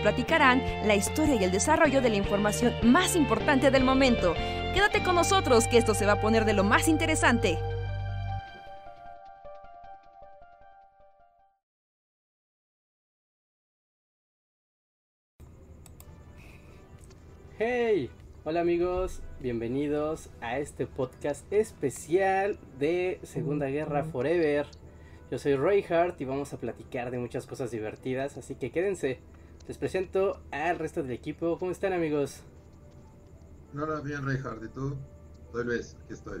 nos platicarán la historia y el desarrollo de la información más importante del momento. Quédate con nosotros que esto se va a poner de lo más interesante. Hey, hola amigos, bienvenidos a este podcast especial de Segunda Guerra Forever. Yo soy Reinhardt y vamos a platicar de muchas cosas divertidas, así que quédense. Les presento al resto del equipo. ¿Cómo están amigos? Hola, bien Reinhardt, ¿y tú? Soy Luis, aquí estoy.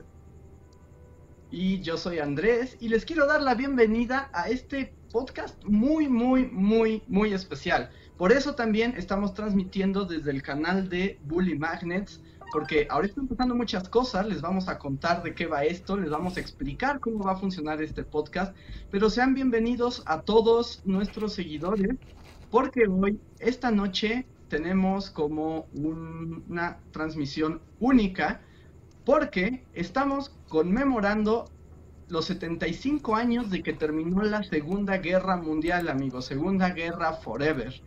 Y yo soy Andrés y les quiero dar la bienvenida a este podcast muy, muy, muy, muy especial. Por eso también estamos transmitiendo desde el canal de Bully Magnets, porque ahora están pasando muchas cosas, les vamos a contar de qué va esto, les vamos a explicar cómo va a funcionar este podcast, pero sean bienvenidos a todos nuestros seguidores, porque hoy, esta noche, tenemos como una transmisión única, porque estamos conmemorando los 75 años de que terminó la Segunda Guerra Mundial, amigos, Segunda Guerra Forever.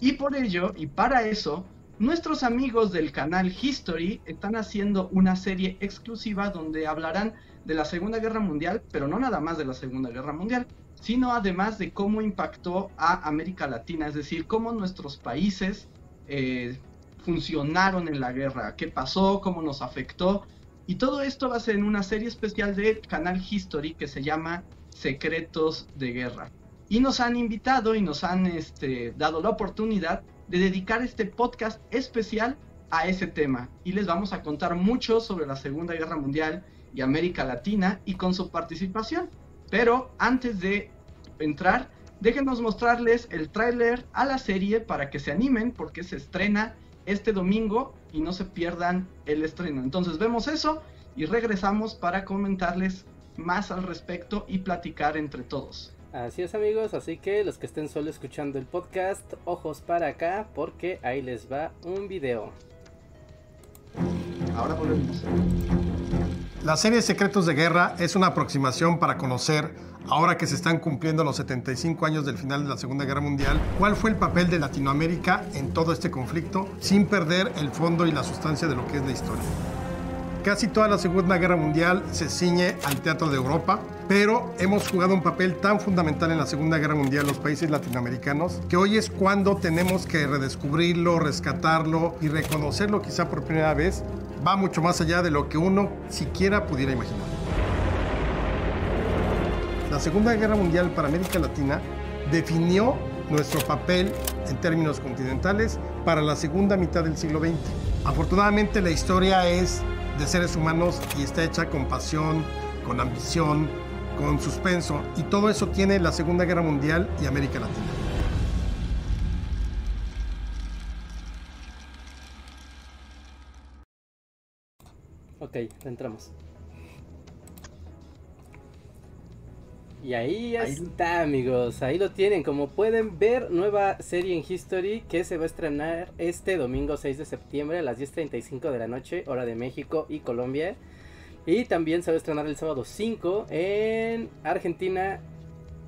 Y por ello, y para eso, nuestros amigos del canal History están haciendo una serie exclusiva donde hablarán de la Segunda Guerra Mundial, pero no nada más de la Segunda Guerra Mundial, sino además de cómo impactó a América Latina, es decir, cómo nuestros países eh, funcionaron en la guerra, qué pasó, cómo nos afectó. Y todo esto va a ser en una serie especial del canal History que se llama Secretos de Guerra y nos han invitado y nos han este, dado la oportunidad de dedicar este podcast especial a ese tema y les vamos a contar mucho sobre la Segunda Guerra Mundial y América Latina y con su participación. Pero antes de entrar, déjenos mostrarles el tráiler a la serie para que se animen porque se estrena este domingo y no se pierdan el estreno. Entonces vemos eso y regresamos para comentarles más al respecto y platicar entre todos. Así es amigos, así que los que estén solo escuchando el podcast, ojos para acá porque ahí les va un video. Ahora volvemos. La serie Secretos de Guerra es una aproximación para conocer, ahora que se están cumpliendo los 75 años del final de la Segunda Guerra Mundial, cuál fue el papel de Latinoamérica en todo este conflicto, sin perder el fondo y la sustancia de lo que es la historia. Casi toda la Segunda Guerra Mundial se ciñe al teatro de Europa, pero hemos jugado un papel tan fundamental en la Segunda Guerra Mundial los países latinoamericanos que hoy es cuando tenemos que redescubrirlo, rescatarlo y reconocerlo quizá por primera vez. Va mucho más allá de lo que uno siquiera pudiera imaginar. La Segunda Guerra Mundial para América Latina definió nuestro papel en términos continentales para la segunda mitad del siglo XX. Afortunadamente la historia es de seres humanos y está hecha con pasión, con ambición, con suspenso. Y todo eso tiene la Segunda Guerra Mundial y América Latina. Ok, entramos. Y ahí está, amigos. Ahí lo tienen. Como pueden ver, nueva serie en History que se va a estrenar este domingo 6 de septiembre a las 10.35 de la noche, hora de México y Colombia. Y también se va a estrenar el sábado 5 en Argentina,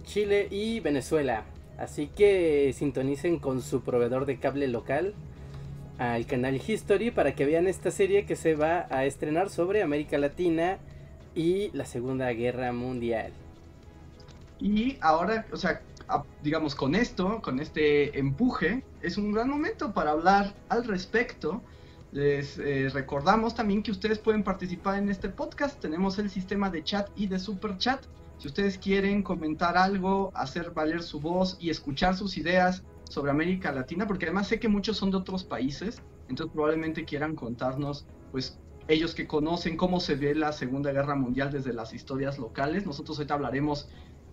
Chile y Venezuela. Así que sintonicen con su proveedor de cable local al canal History para que vean esta serie que se va a estrenar sobre América Latina y la Segunda Guerra Mundial. Y ahora, o sea, digamos, con esto, con este empuje, es un gran momento para hablar al respecto. Les eh, recordamos también que ustedes pueden participar en este podcast. Tenemos el sistema de chat y de super chat. Si ustedes quieren comentar algo, hacer valer su voz y escuchar sus ideas sobre América Latina, porque además sé que muchos son de otros países, entonces probablemente quieran contarnos, pues, ellos que conocen cómo se ve la Segunda Guerra Mundial desde las historias locales. Nosotros ahorita hablaremos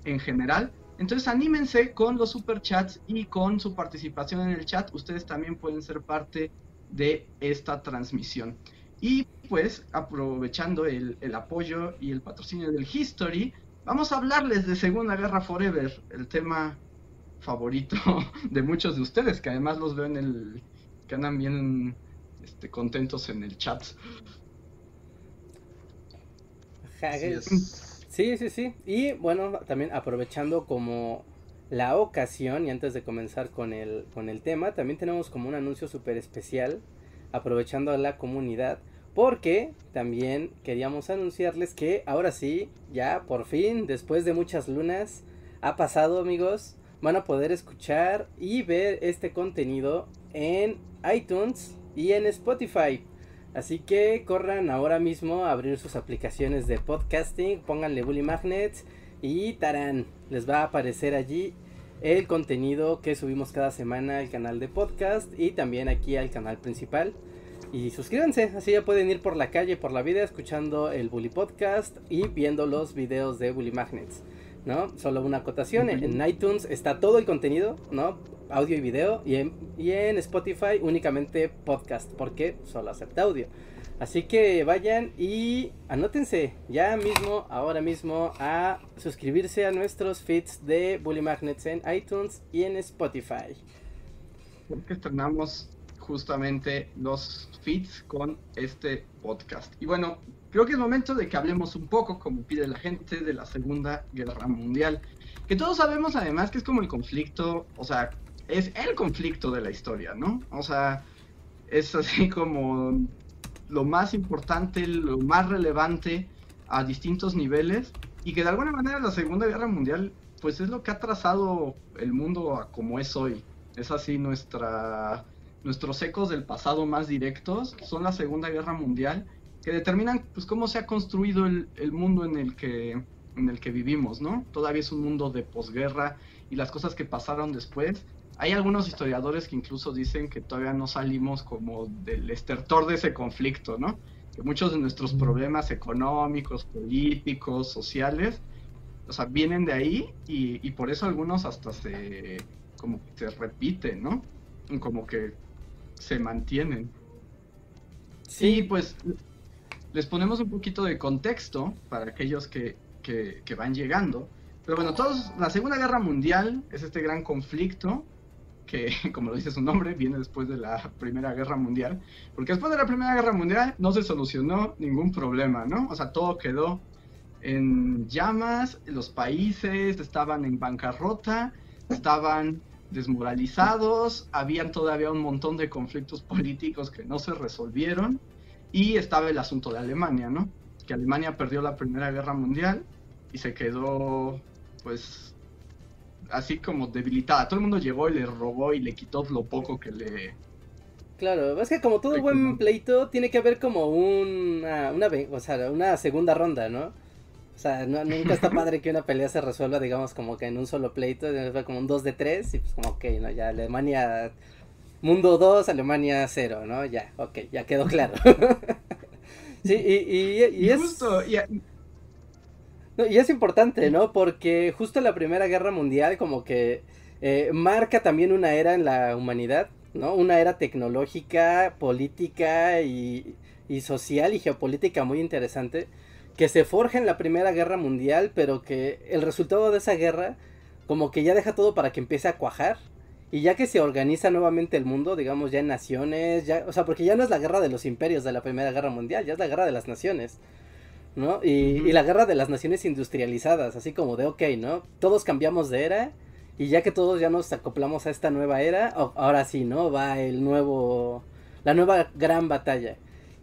en general. Entonces anímense con los superchats y con su participación en el chat. Ustedes también pueden ser parte de esta transmisión. Y pues aprovechando el, apoyo y el patrocinio del History, vamos a hablarles de Segunda Guerra Forever, el tema favorito de muchos de ustedes, que además los veo en el, que andan bien este, contentos en el chat. Sí, sí, sí. Y bueno, también aprovechando como la ocasión, y antes de comenzar con el, con el tema, también tenemos como un anuncio súper especial, aprovechando a la comunidad, porque también queríamos anunciarles que ahora sí, ya por fin, después de muchas lunas, ha pasado amigos, van a poder escuchar y ver este contenido en iTunes y en Spotify. Así que corran ahora mismo a abrir sus aplicaciones de podcasting, pónganle Bully Magnets y tarán, les va a aparecer allí el contenido que subimos cada semana al canal de podcast y también aquí al canal principal. Y suscríbanse, así ya pueden ir por la calle, por la vida, escuchando el Bully Podcast y viendo los videos de Bully Magnets. ¿no? Solo una acotación, en iTunes está todo el contenido, ¿no? Audio y video, y en, y en Spotify únicamente podcast, porque solo acepta audio. Así que vayan y anótense ya mismo, ahora mismo, a suscribirse a nuestros feeds de Bully Magnets en iTunes y en Spotify. Porque estrenamos justamente los feeds con este podcast. Y bueno, creo que es momento de que hablemos un poco, como pide la gente, de la Segunda Guerra Mundial. Que todos sabemos además que es como el conflicto, o sea, es el conflicto de la historia, ¿no? O sea, es así como lo más importante, lo más relevante a distintos niveles y que de alguna manera la Segunda Guerra Mundial pues es lo que ha trazado el mundo a como es hoy. Es así nuestra nuestros ecos del pasado más directos son la Segunda Guerra Mundial que determinan pues cómo se ha construido el, el mundo en el que en el que vivimos, ¿no? Todavía es un mundo de posguerra y las cosas que pasaron después hay algunos historiadores que incluso dicen que todavía no salimos como del estertor de ese conflicto, ¿no? Que muchos de nuestros problemas económicos, políticos, sociales, o sea, vienen de ahí y, por eso algunos hasta se, como que se repiten, ¿no? Como que se mantienen. Sí, pues les ponemos un poquito de contexto para aquellos que, que, que van llegando. Pero bueno, todos, la Segunda Guerra Mundial es este gran conflicto que, como lo dice su nombre, viene después de la Primera Guerra Mundial, porque después de la Primera Guerra Mundial no se solucionó ningún problema, ¿no? O sea, todo quedó en llamas, los países estaban en bancarrota, estaban desmoralizados, habían todavía un montón de conflictos políticos que no se resolvieron, y estaba el asunto de Alemania, ¿no? Que Alemania perdió la Primera Guerra Mundial y se quedó, pues, así como debilitada. Todo el mundo llegó y le robó y le quitó lo poco que le... Claro, es que como todo buen pleito tiene que haber como una, una, o sea, una segunda ronda, ¿no? O sea, nunca está padre que una pelea se resuelva, digamos, como que en un solo pleito, fue como un 2 de 3 y pues como, ok, ¿no? Ya Alemania, mundo 2, Alemania 0, ¿no? Ya, ok, ya quedó claro. sí, y, y, y, es... Justo, y, y es importante, ¿no? Porque justo la Primera Guerra Mundial como que eh, marca también una era en la humanidad, ¿no? Una era tecnológica, política y, y social y geopolítica muy interesante que se forja en la Primera Guerra Mundial, pero que el resultado de esa guerra como que ya deja todo para que empiece a cuajar. Y ya que se organiza nuevamente el mundo, digamos ya en naciones, ya, o sea, porque ya no es la guerra de los imperios de la Primera Guerra Mundial, ya es la guerra de las naciones. ¿No? Y, la guerra de las naciones industrializadas, así como de, ok, ¿no? Todos cambiamos de era y ya que todos ya nos acoplamos a esta nueva era, ahora sí, ¿no? Va el nuevo, la nueva gran batalla,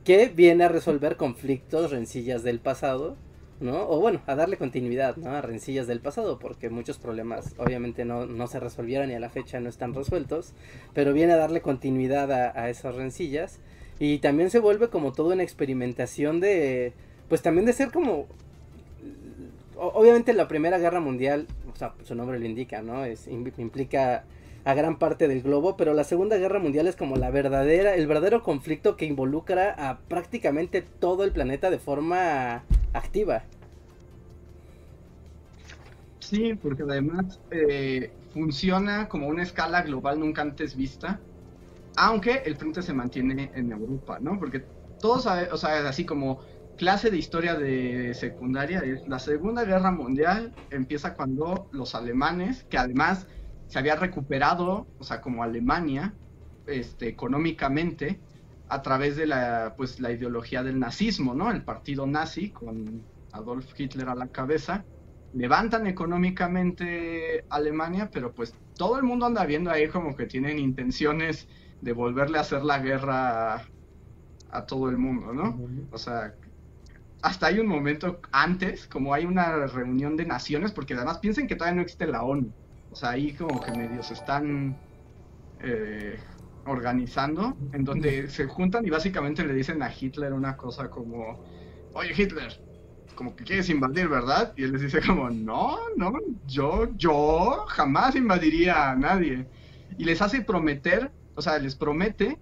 que viene a resolver conflictos, rencillas del pasado, ¿no? O bueno, a darle continuidad, ¿no? A rencillas del pasado, porque muchos problemas obviamente no, no se resolvieron y a la fecha no están resueltos, pero viene a darle continuidad a, a esas rencillas. Y también se vuelve como toda una experimentación de, pues también de ser como obviamente la Primera Guerra Mundial, o sea, su nombre lo indica, ¿no? Es implica a gran parte del globo, pero la Segunda Guerra Mundial es como la verdadera, el verdadero conflicto que involucra a prácticamente todo el planeta de forma activa. Sí, porque además eh, funciona como una escala global nunca antes vista, aunque el frente se mantiene en Europa, ¿no? Porque todos o sea, así como clase de historia de secundaria la Segunda Guerra Mundial empieza cuando los alemanes, que además se había recuperado, o sea, como Alemania, este, económicamente, a través de la, pues, la ideología del nazismo, ¿no? El partido nazi, con Adolf Hitler a la cabeza, levantan económicamente Alemania, pero pues todo el mundo anda viendo ahí como que tienen intenciones de volverle a hacer la guerra a, todo el mundo, ¿no? O sea, hasta hay un momento antes, como hay una reunión de naciones, porque además piensen que todavía no existe la ONU. O sea, ahí como que medios están eh, organizando, en donde se juntan y básicamente le dicen a Hitler una cosa como, oye Hitler, como que quieres invadir, ¿verdad? Y él les dice como, no, no, yo, yo jamás invadiría a nadie. Y les hace prometer, o sea, les promete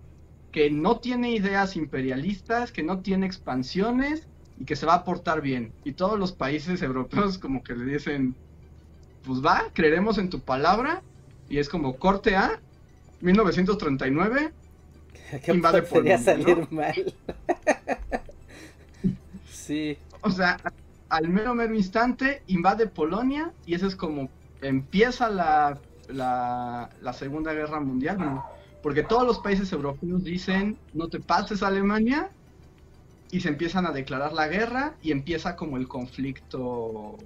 que no tiene ideas imperialistas, que no tiene expansiones y que se va a portar bien. Y todos los países europeos como que le dicen, pues va, creeremos en tu palabra. Y es como corte A, 1939, invade Polonia. salir mal. sí. O sea, al mero mero instante invade Polonia y eso es como empieza la, la, la Segunda Guerra Mundial, porque todos los países europeos dicen no te pases a Alemania y se empiezan a declarar la guerra y empieza como el conflicto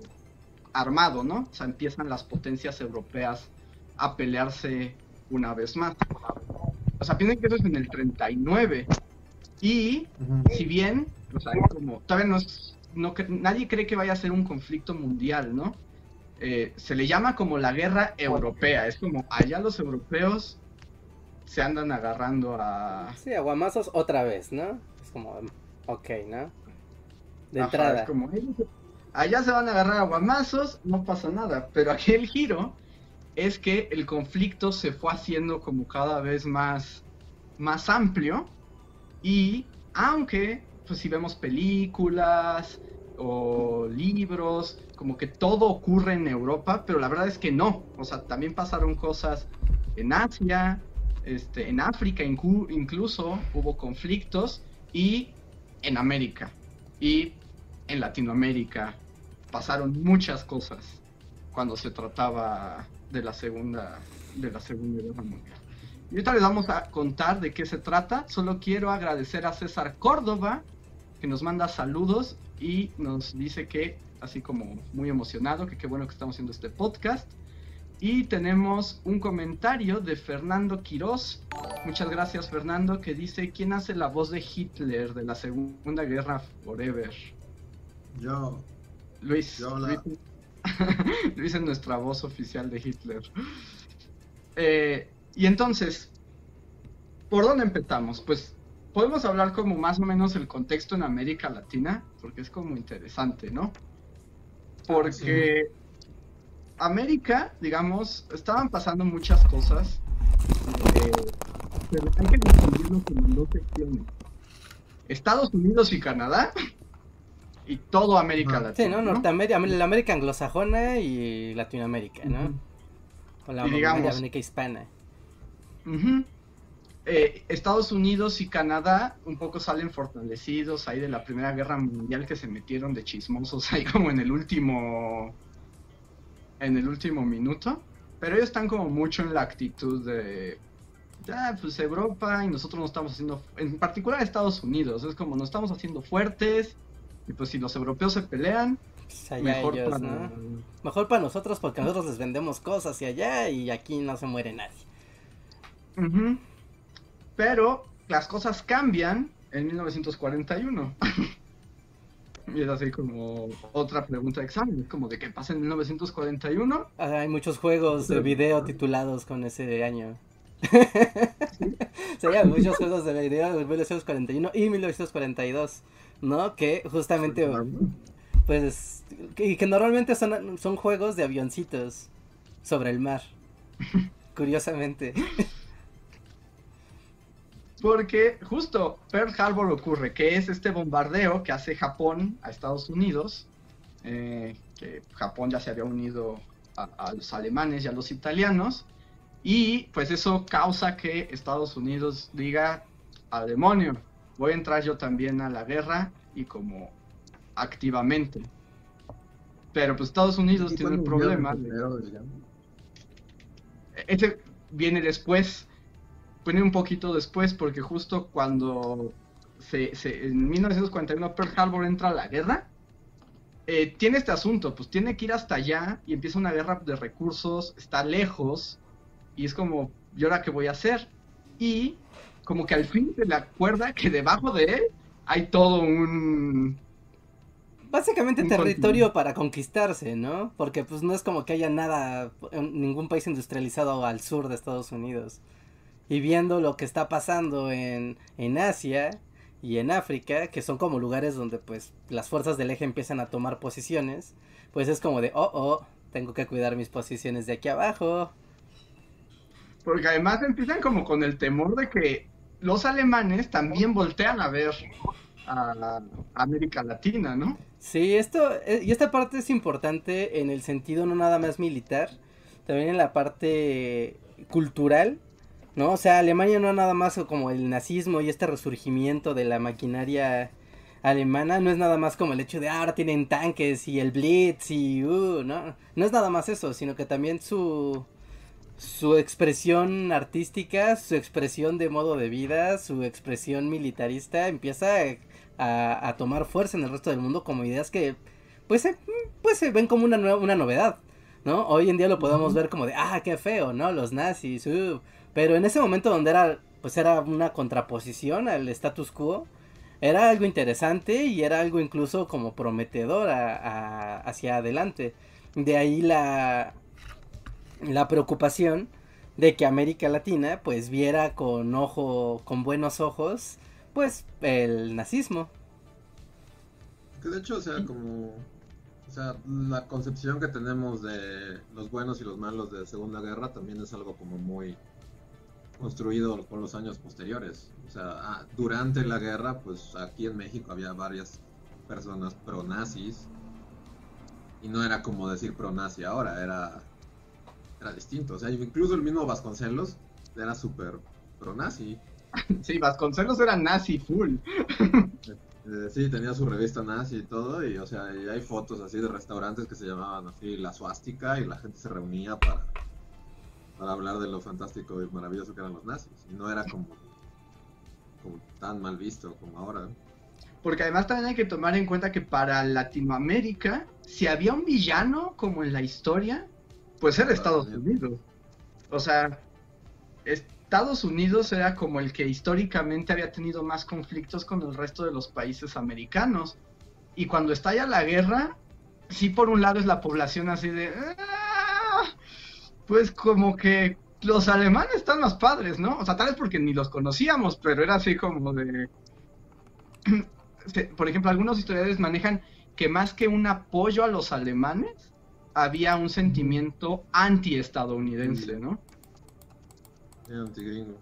armado, ¿no? O sea, empiezan las potencias europeas a pelearse una vez más. O sea, piensen que eso es en el 39. Y si bien, o sea, como todavía no es, no, nadie cree que vaya a ser un conflicto mundial, ¿no? Eh, se le llama como la guerra europea. Es como allá los europeos se andan agarrando a. Sí, aguamazos otra vez, ¿no? Es como, ok, ¿no? De entrada. Como, allá se van a agarrar aguamazos, no pasa nada. Pero aquí el giro es que el conflicto se fue haciendo como cada vez más, más amplio y aunque pues si vemos películas o libros, como que todo ocurre en Europa, pero la verdad es que no, o sea, también pasaron cosas en Asia, este, en África incluso hubo conflictos y en América y en Latinoamérica pasaron muchas cosas cuando se trataba de la segunda de la segunda guerra mundial. Y ahorita les vamos a contar de qué se trata. Solo quiero agradecer a César Córdoba que nos manda saludos y nos dice que así como muy emocionado que qué bueno que estamos haciendo este podcast. Y tenemos un comentario de Fernando Quiroz. Muchas gracias Fernando que dice quién hace la voz de Hitler de la Segunda Guerra Forever. Yo. Luis. Yo Luis, Luis es nuestra voz oficial de Hitler. Eh, y entonces, ¿por dónde empezamos? Pues podemos hablar como más o menos el contexto en América Latina, porque es como interesante, ¿no? Porque América, digamos, estaban pasando muchas cosas, eh, pero hay que distinguirlo como dos secciones. Estados Unidos y Canadá y todo América Latina. Sí, ¿no? Norteamérica, la América anglosajona y Latinoamérica, ¿no? O la América hispana. Eh, Estados Unidos y Canadá un poco salen fortalecidos ahí de la Primera Guerra Mundial que se metieron de chismosos ahí como en el último en el último minuto, pero ellos están como mucho en la actitud de ya, pues Europa y nosotros nos estamos haciendo, en particular Estados Unidos, es como nos estamos haciendo fuertes, y pues si los europeos se pelean, pues mejor, para... mejor para nosotros porque nosotros les vendemos cosas y allá y aquí no se muere nadie. Pero las cosas cambian en 1941. y es así como otra pregunta de examen, como de qué pasa en 1941. hay muchos juegos de video titulados con ese año. ¿Sí? hay muchos juegos de video de 1941 y 1942. ¿no? Que justamente, pues, y que normalmente son, son juegos de avioncitos sobre el mar, curiosamente. Porque justo Pearl Harbor ocurre, que es este bombardeo que hace Japón a Estados Unidos, eh, que Japón ya se había unido a, los alemanes y a los italianos, y pues eso causa que Estados Unidos diga al demonio, voy a entrar yo también a la guerra y como activamente. Pero pues Estados Unidos tiene el problema. Este viene después, viene un poquito después, porque justo cuando se, en 1941 Pearl Harbor entra a la guerra, eh, tiene este asunto, pues tiene que ir hasta allá y empieza una guerra de recursos, está lejos y es como, ¿y ahora qué voy a hacer? Y como que al fin se le acuerda que debajo de él hay todo un... Básicamente territorio para conquistarse, ¿no? Porque pues no es como que haya nada, ningún país industrializado al sur de Estados Unidos. Y viendo lo que está pasando en, en Asia, y en África, que son como lugares donde pues las fuerzas del eje empiezan a tomar posiciones, pues es como de, oh, oh, tengo que cuidar mis posiciones de aquí abajo. Porque además empiezan como con el temor de que los alemanes también voltean a ver a América Latina, ¿no? Sí, esto, eh, y esta parte es importante en el sentido no nada más militar, también en la parte cultural, ¿no? O sea, Alemania no nada más como el nazismo y este resurgimiento de la maquinaria alemana, no es nada más como el hecho de ah, ahora tienen tanques y el Blitz y uh, no, no es nada más eso, sino que también su su expresión artística, su expresión de modo de vida, su expresión militarista empieza a, a tomar fuerza en el resto del mundo como ideas que pues se, pues se ven como una, una novedad, ¿no? Hoy en día lo podemos ver como de, ah, qué feo, ¿no? Los nazis, uh, pero en ese momento donde era, pues era una contraposición al status quo, era algo interesante y era algo incluso como prometedor hacia adelante. De ahí la, la preocupación de que América Latina pues viera con ojo, con buenos ojos, pues el nazismo. Que de hecho, o sea, como, o sea, la concepción que tenemos de los buenos y los malos de Segunda Guerra también es algo como muy construido con los años posteriores. O sea, ah, durante la guerra, pues aquí en México había varias personas pro-nazis. Y no era como decir pro-nazi ahora, era, era distinto. O sea, incluso el mismo Vasconcelos era súper pro-nazi. Sí, Vasconcelos era nazi full. Eh, sí, tenía su revista nazi y todo, y o sea, hay fotos así de restaurantes que se llamaban así La Suástica y la gente se reunía para para hablar de lo fantástico y maravilloso que eran los nazis. Y no era como, tan mal visto como ahora. Porque además también hay que tomar en cuenta que para Latinoamérica, si había un villano como en la historia, pues era Estados Unidos. O sea, Estados Unidos era como el que históricamente había tenido más conflictos con el resto de los países americanos. Y cuando estalla la guerra, sí por un lado es la población así de... Ah", pues como que los alemanes están más padres, ¿no? O sea, tal vez porque ni los conocíamos, pero era así como de... Por ejemplo, algunos historiadores manejan que más que un apoyo a los alemanes, había un sentimiento anti-estadounidense, ¿no? Anti-gringo.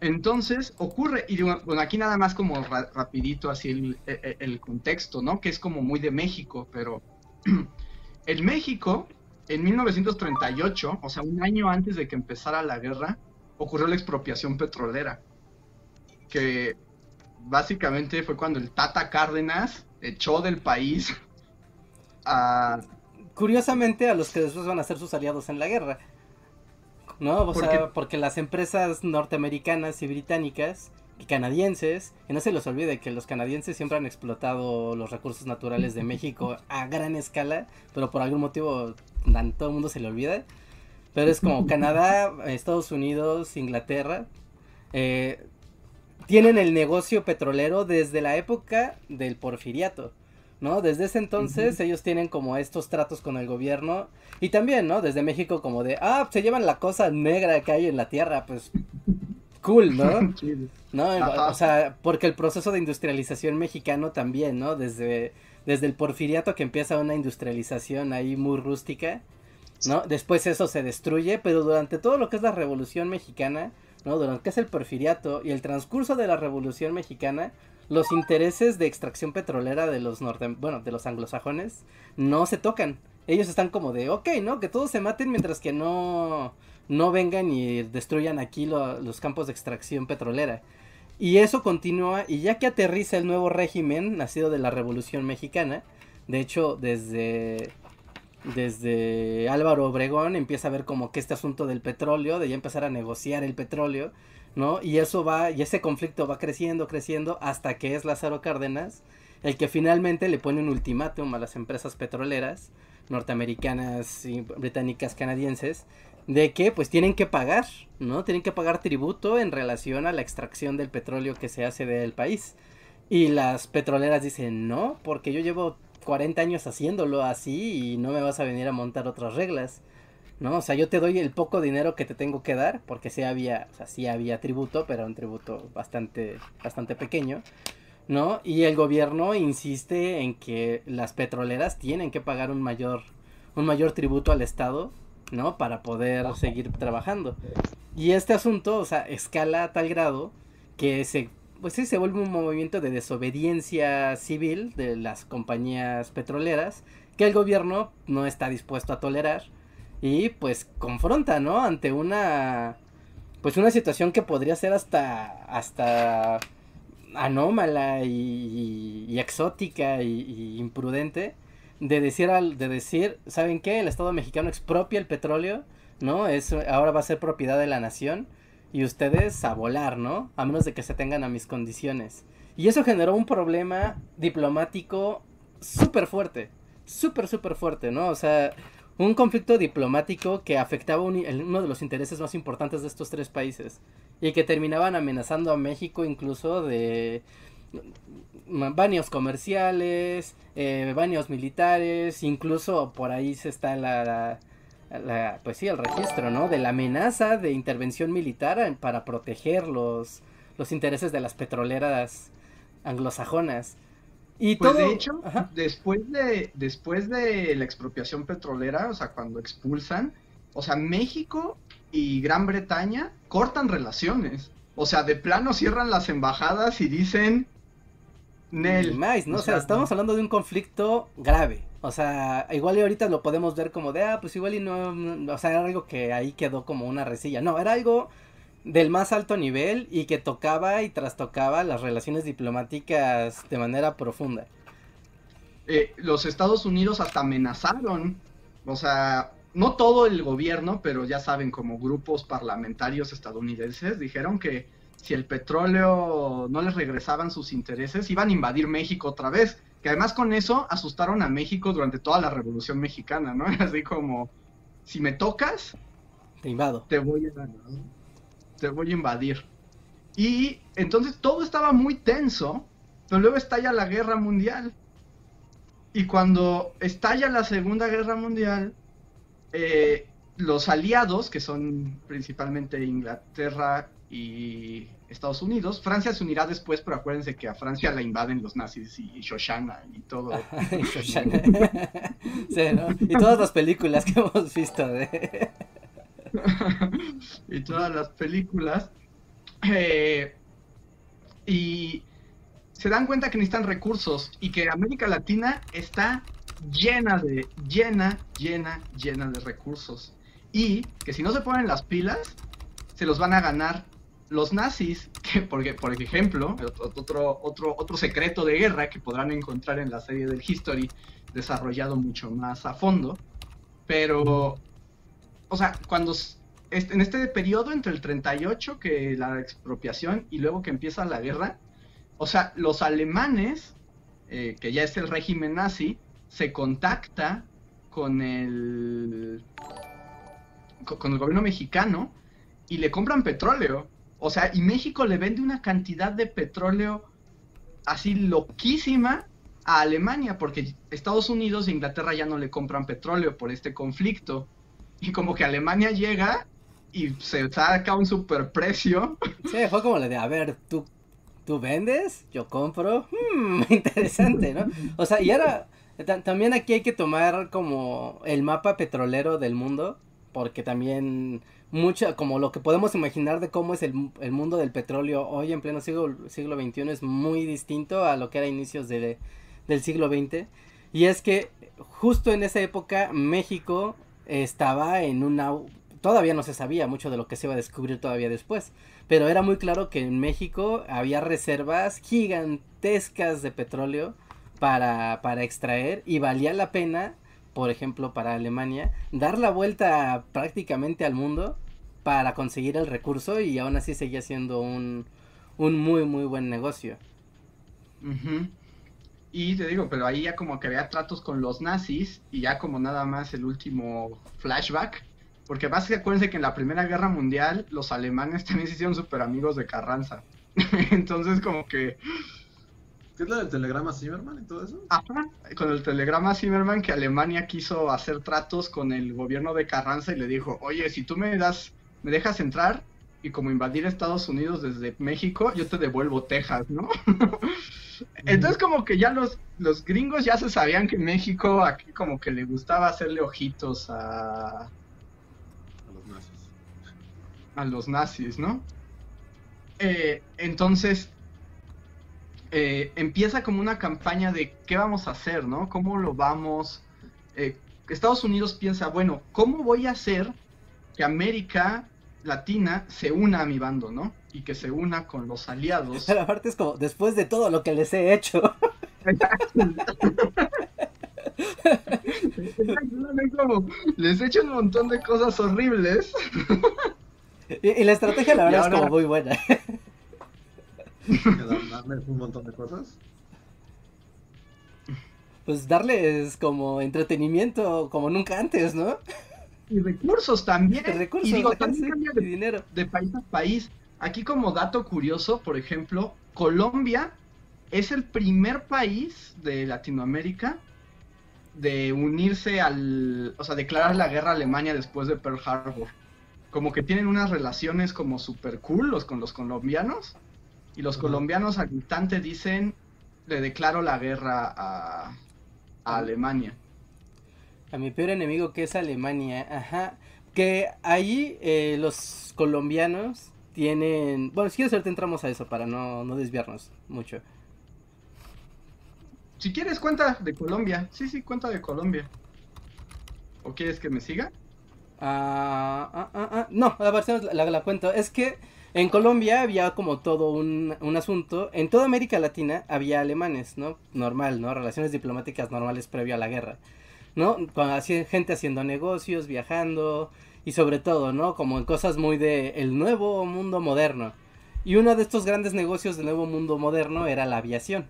Entonces ocurre, y bueno, aquí nada más como rapidito así el, el, contexto, ¿no? Que es como muy de México, pero en México en 1938, o sea, un año antes de que empezara la guerra, ocurrió la expropiación petrolera, que básicamente fue cuando el Tata Cárdenas echó del país a... Curiosamente a los que después van a ser sus aliados en la guerra. ¿No? O sea, porque las empresas norteamericanas y británicas y canadienses, y no se les olvide que los canadienses siempre han explotado los recursos naturales de México a gran escala, pero por algún motivo todo el mundo se le olvida. Pero es como Canadá, Estados Unidos, Inglaterra, eh, tienen el negocio petrolero desde la época del porfiriato. ¿no? Desde ese entonces ellos tienen como estos tratos con el gobierno y también, ¿no? Desde México como de, ah, se llevan la cosa negra que hay en la tierra, pues cool, ¿no? ¿No? O sea, porque el proceso de industrialización mexicano también, ¿no? Desde, desde el porfiriato que empieza una industrialización ahí muy rústica, ¿no? Después eso se destruye, pero durante todo lo que es la revolución mexicana, ¿no? Durante que es el porfiriato y el transcurso de la revolución mexicana, los intereses de extracción petrolera de los norte, bueno, de los anglosajones no se tocan. Ellos están como de, ok, ¿no? Que todos se maten mientras que no no vengan y destruyan aquí los campos de extracción petrolera. Y eso continúa, y ya que aterriza el nuevo régimen nacido de la Revolución Mexicana, de hecho desde, desde Álvaro Obregón empieza a ver como que este asunto del petróleo, de ya empezar a negociar el petróleo, ¿no? Y eso va, y ese conflicto va creciendo, creciendo, hasta que es Lázaro Cárdenas el que finalmente le pone un ultimátum a las empresas petroleras norteamericanas y británicas canadienses de que pues tienen que pagar, ¿no? Tienen que pagar tributo en relación a la extracción del petróleo que se hace del país. Y las petroleras dicen, no, porque yo llevo 40 años haciéndolo así y no me vas a venir a montar otras reglas. ¿No? O sea, yo te doy el poco dinero que te tengo que dar, porque sí había, o sea, sí había tributo, pero un tributo bastante, bastante pequeño, ¿no? Y el gobierno insiste en que las petroleras tienen que pagar un mayor, un mayor tributo al Estado, ¿no? Para poder seguir trabajando. Y este asunto, o sea, escala a tal grado que se pues sí se vuelve un movimiento de desobediencia civil de las compañías petroleras que el gobierno no está dispuesto a tolerar y pues confronta, ¿no? Ante una pues una situación que podría ser hasta hasta anómala y, exótica y, imprudente de decir al, de decir, ¿saben qué? El Estado mexicano expropia el petróleo, ¿no? Es ahora va a ser propiedad de la nación y ustedes a volar, ¿no? A menos de que se tengan a mis condiciones. Y eso generó un problema diplomático súper fuerte, súper, súper fuerte, ¿no? O sea, un conflicto diplomático que afectaba uno de los intereses más importantes de estos tres países y que terminaban amenazando a México incluso de baños comerciales, eh, baños militares, incluso por ahí se está la la, pues sí, el registro, ¿no? De la amenaza de intervención militar para proteger los, los intereses de las petroleras anglosajonas. Y pues de hecho, después de, después de la expropiación petrolera, o sea, cuando expulsan, o sea, México y Gran Bretaña cortan relaciones. O sea, de plano cierran las embajadas y dicen... Nel. Más, ¿no? O sea, estamos hablando de un conflicto grave. O sea, igual y ahorita lo podemos ver como de, ah, pues igual y no, o sea, era algo que ahí quedó como una resilla. No, era algo del más alto nivel y que tocaba y trastocaba las relaciones diplomáticas de manera profunda. Eh, los Estados Unidos hasta amenazaron, o sea, no todo el gobierno, pero ya saben, como grupos parlamentarios estadounidenses, dijeron que si el petróleo no les regresaban sus intereses, iban a invadir México otra vez. Que además con eso asustaron a México durante toda la Revolución Mexicana, ¿no? Así como, si me tocas, te invado. Te voy a, te voy a invadir. Y entonces todo estaba muy tenso, pero luego estalla la guerra mundial. Y cuando estalla la Segunda Guerra Mundial, eh, los aliados, que son principalmente Inglaterra y Estados Unidos. Francia se unirá después, pero acuérdense que a Francia la invaden los nazis y Shoshana y todo. Y todas las películas que hemos visto de... y todas las películas. Eh, y se dan cuenta que necesitan recursos y que América Latina está llena de, llena, llena, llena de recursos. Y que si no se ponen las pilas, se los van a ganar los nazis, que porque, por ejemplo, otro, otro, otro secreto de guerra que podrán encontrar en la serie del History, desarrollado mucho más a fondo, pero, o sea, cuando en este periodo entre el 38, que la expropiación, y luego que empieza la guerra, o sea, los alemanes, eh, que ya es el régimen nazi, se contacta con el, con el gobierno mexicano y le compran petróleo o sea, y México le vende una cantidad de petróleo así loquísima a Alemania, porque Estados Unidos e Inglaterra ya no le compran petróleo por este conflicto. Y como que Alemania llega y se saca un superprecio. Sí, fue como la de, a ver, tú, tú vendes, yo compro. Hmm, interesante, ¿no? O sea, y ahora, también aquí hay que tomar como el mapa petrolero del mundo, porque también mucha, como lo que podemos imaginar de cómo es el, mundo del petróleo hoy en pleno siglo, siglo XXI es muy distinto a lo que era inicios del siglo XX. Y es que justo en esa época México estaba en una... Todavía no se sabía mucho de lo que se iba a descubrir todavía después, pero era muy claro que en México había reservas gigantescas de petróleo para, para extraer y valía la pena por ejemplo, para Alemania, dar la vuelta prácticamente al mundo para conseguir el recurso y aún así seguía siendo un, un muy, muy buen negocio. Y te digo, pero ahí ya como que había tratos con los nazis y ya como nada más el último flashback. Porque básicamente acuérdense que en la Primera Guerra Mundial los alemanes también se hicieron súper amigos de Carranza. Entonces como que... ¿Qué es lo del telegrama Zimmerman y todo eso? Ajá, con el telegrama Zimmerman que Alemania quiso hacer tratos con el gobierno de Carranza y le dijo, oye, si tú me das, me dejas entrar y como invadir Estados Unidos desde México, yo te devuelvo Texas, ¿no? Entonces como que ya los, los gringos ya se sabían que México aquí como que le gustaba hacerle ojitos a... A los nazis. A los nazis, ¿no? Eh, entonces eh, empieza como una campaña de qué vamos a hacer, ¿no? ¿Cómo lo vamos? Eh, Estados Unidos piensa, bueno, ¿cómo voy a hacer que América Latina se una a mi bando, ¿no? Y que se una con los aliados. Pero aparte es como, después de todo lo que les he hecho. les he hecho un montón de cosas horribles. Y, y la estrategia la verdad es como muy buena. Darles un montón de cosas. Pues darles como entretenimiento como nunca antes, ¿no? Y recursos también. Recursos, y digo, también cambia de, dinero. de país a país. Aquí como dato curioso, por ejemplo, Colombia es el primer país de Latinoamérica de unirse al, o sea, declarar la guerra a Alemania después de Pearl Harbor. Como que tienen unas relaciones como super cool los con los colombianos y los colombianos al instante dicen le declaro la guerra a, a Alemania. A mi peor enemigo que es Alemania, ajá. Que ahí eh, los colombianos tienen... Bueno, si quieres ahorita entramos a eso para no, no desviarnos mucho. Si quieres cuenta de Colombia, sí, sí, cuenta de Colombia. ¿O quieres que me siga? Ah, ah, ah, ah, No, a ver, si la, la cuento. Es que en Colombia había como todo un, un asunto. En toda América Latina había alemanes, ¿no? Normal, ¿no? Relaciones diplomáticas normales previo a la guerra. ¿No? Con gente haciendo negocios, viajando. Y sobre todo, ¿no? Como en cosas muy de el nuevo mundo moderno. Y uno de estos grandes negocios del nuevo mundo moderno era la aviación.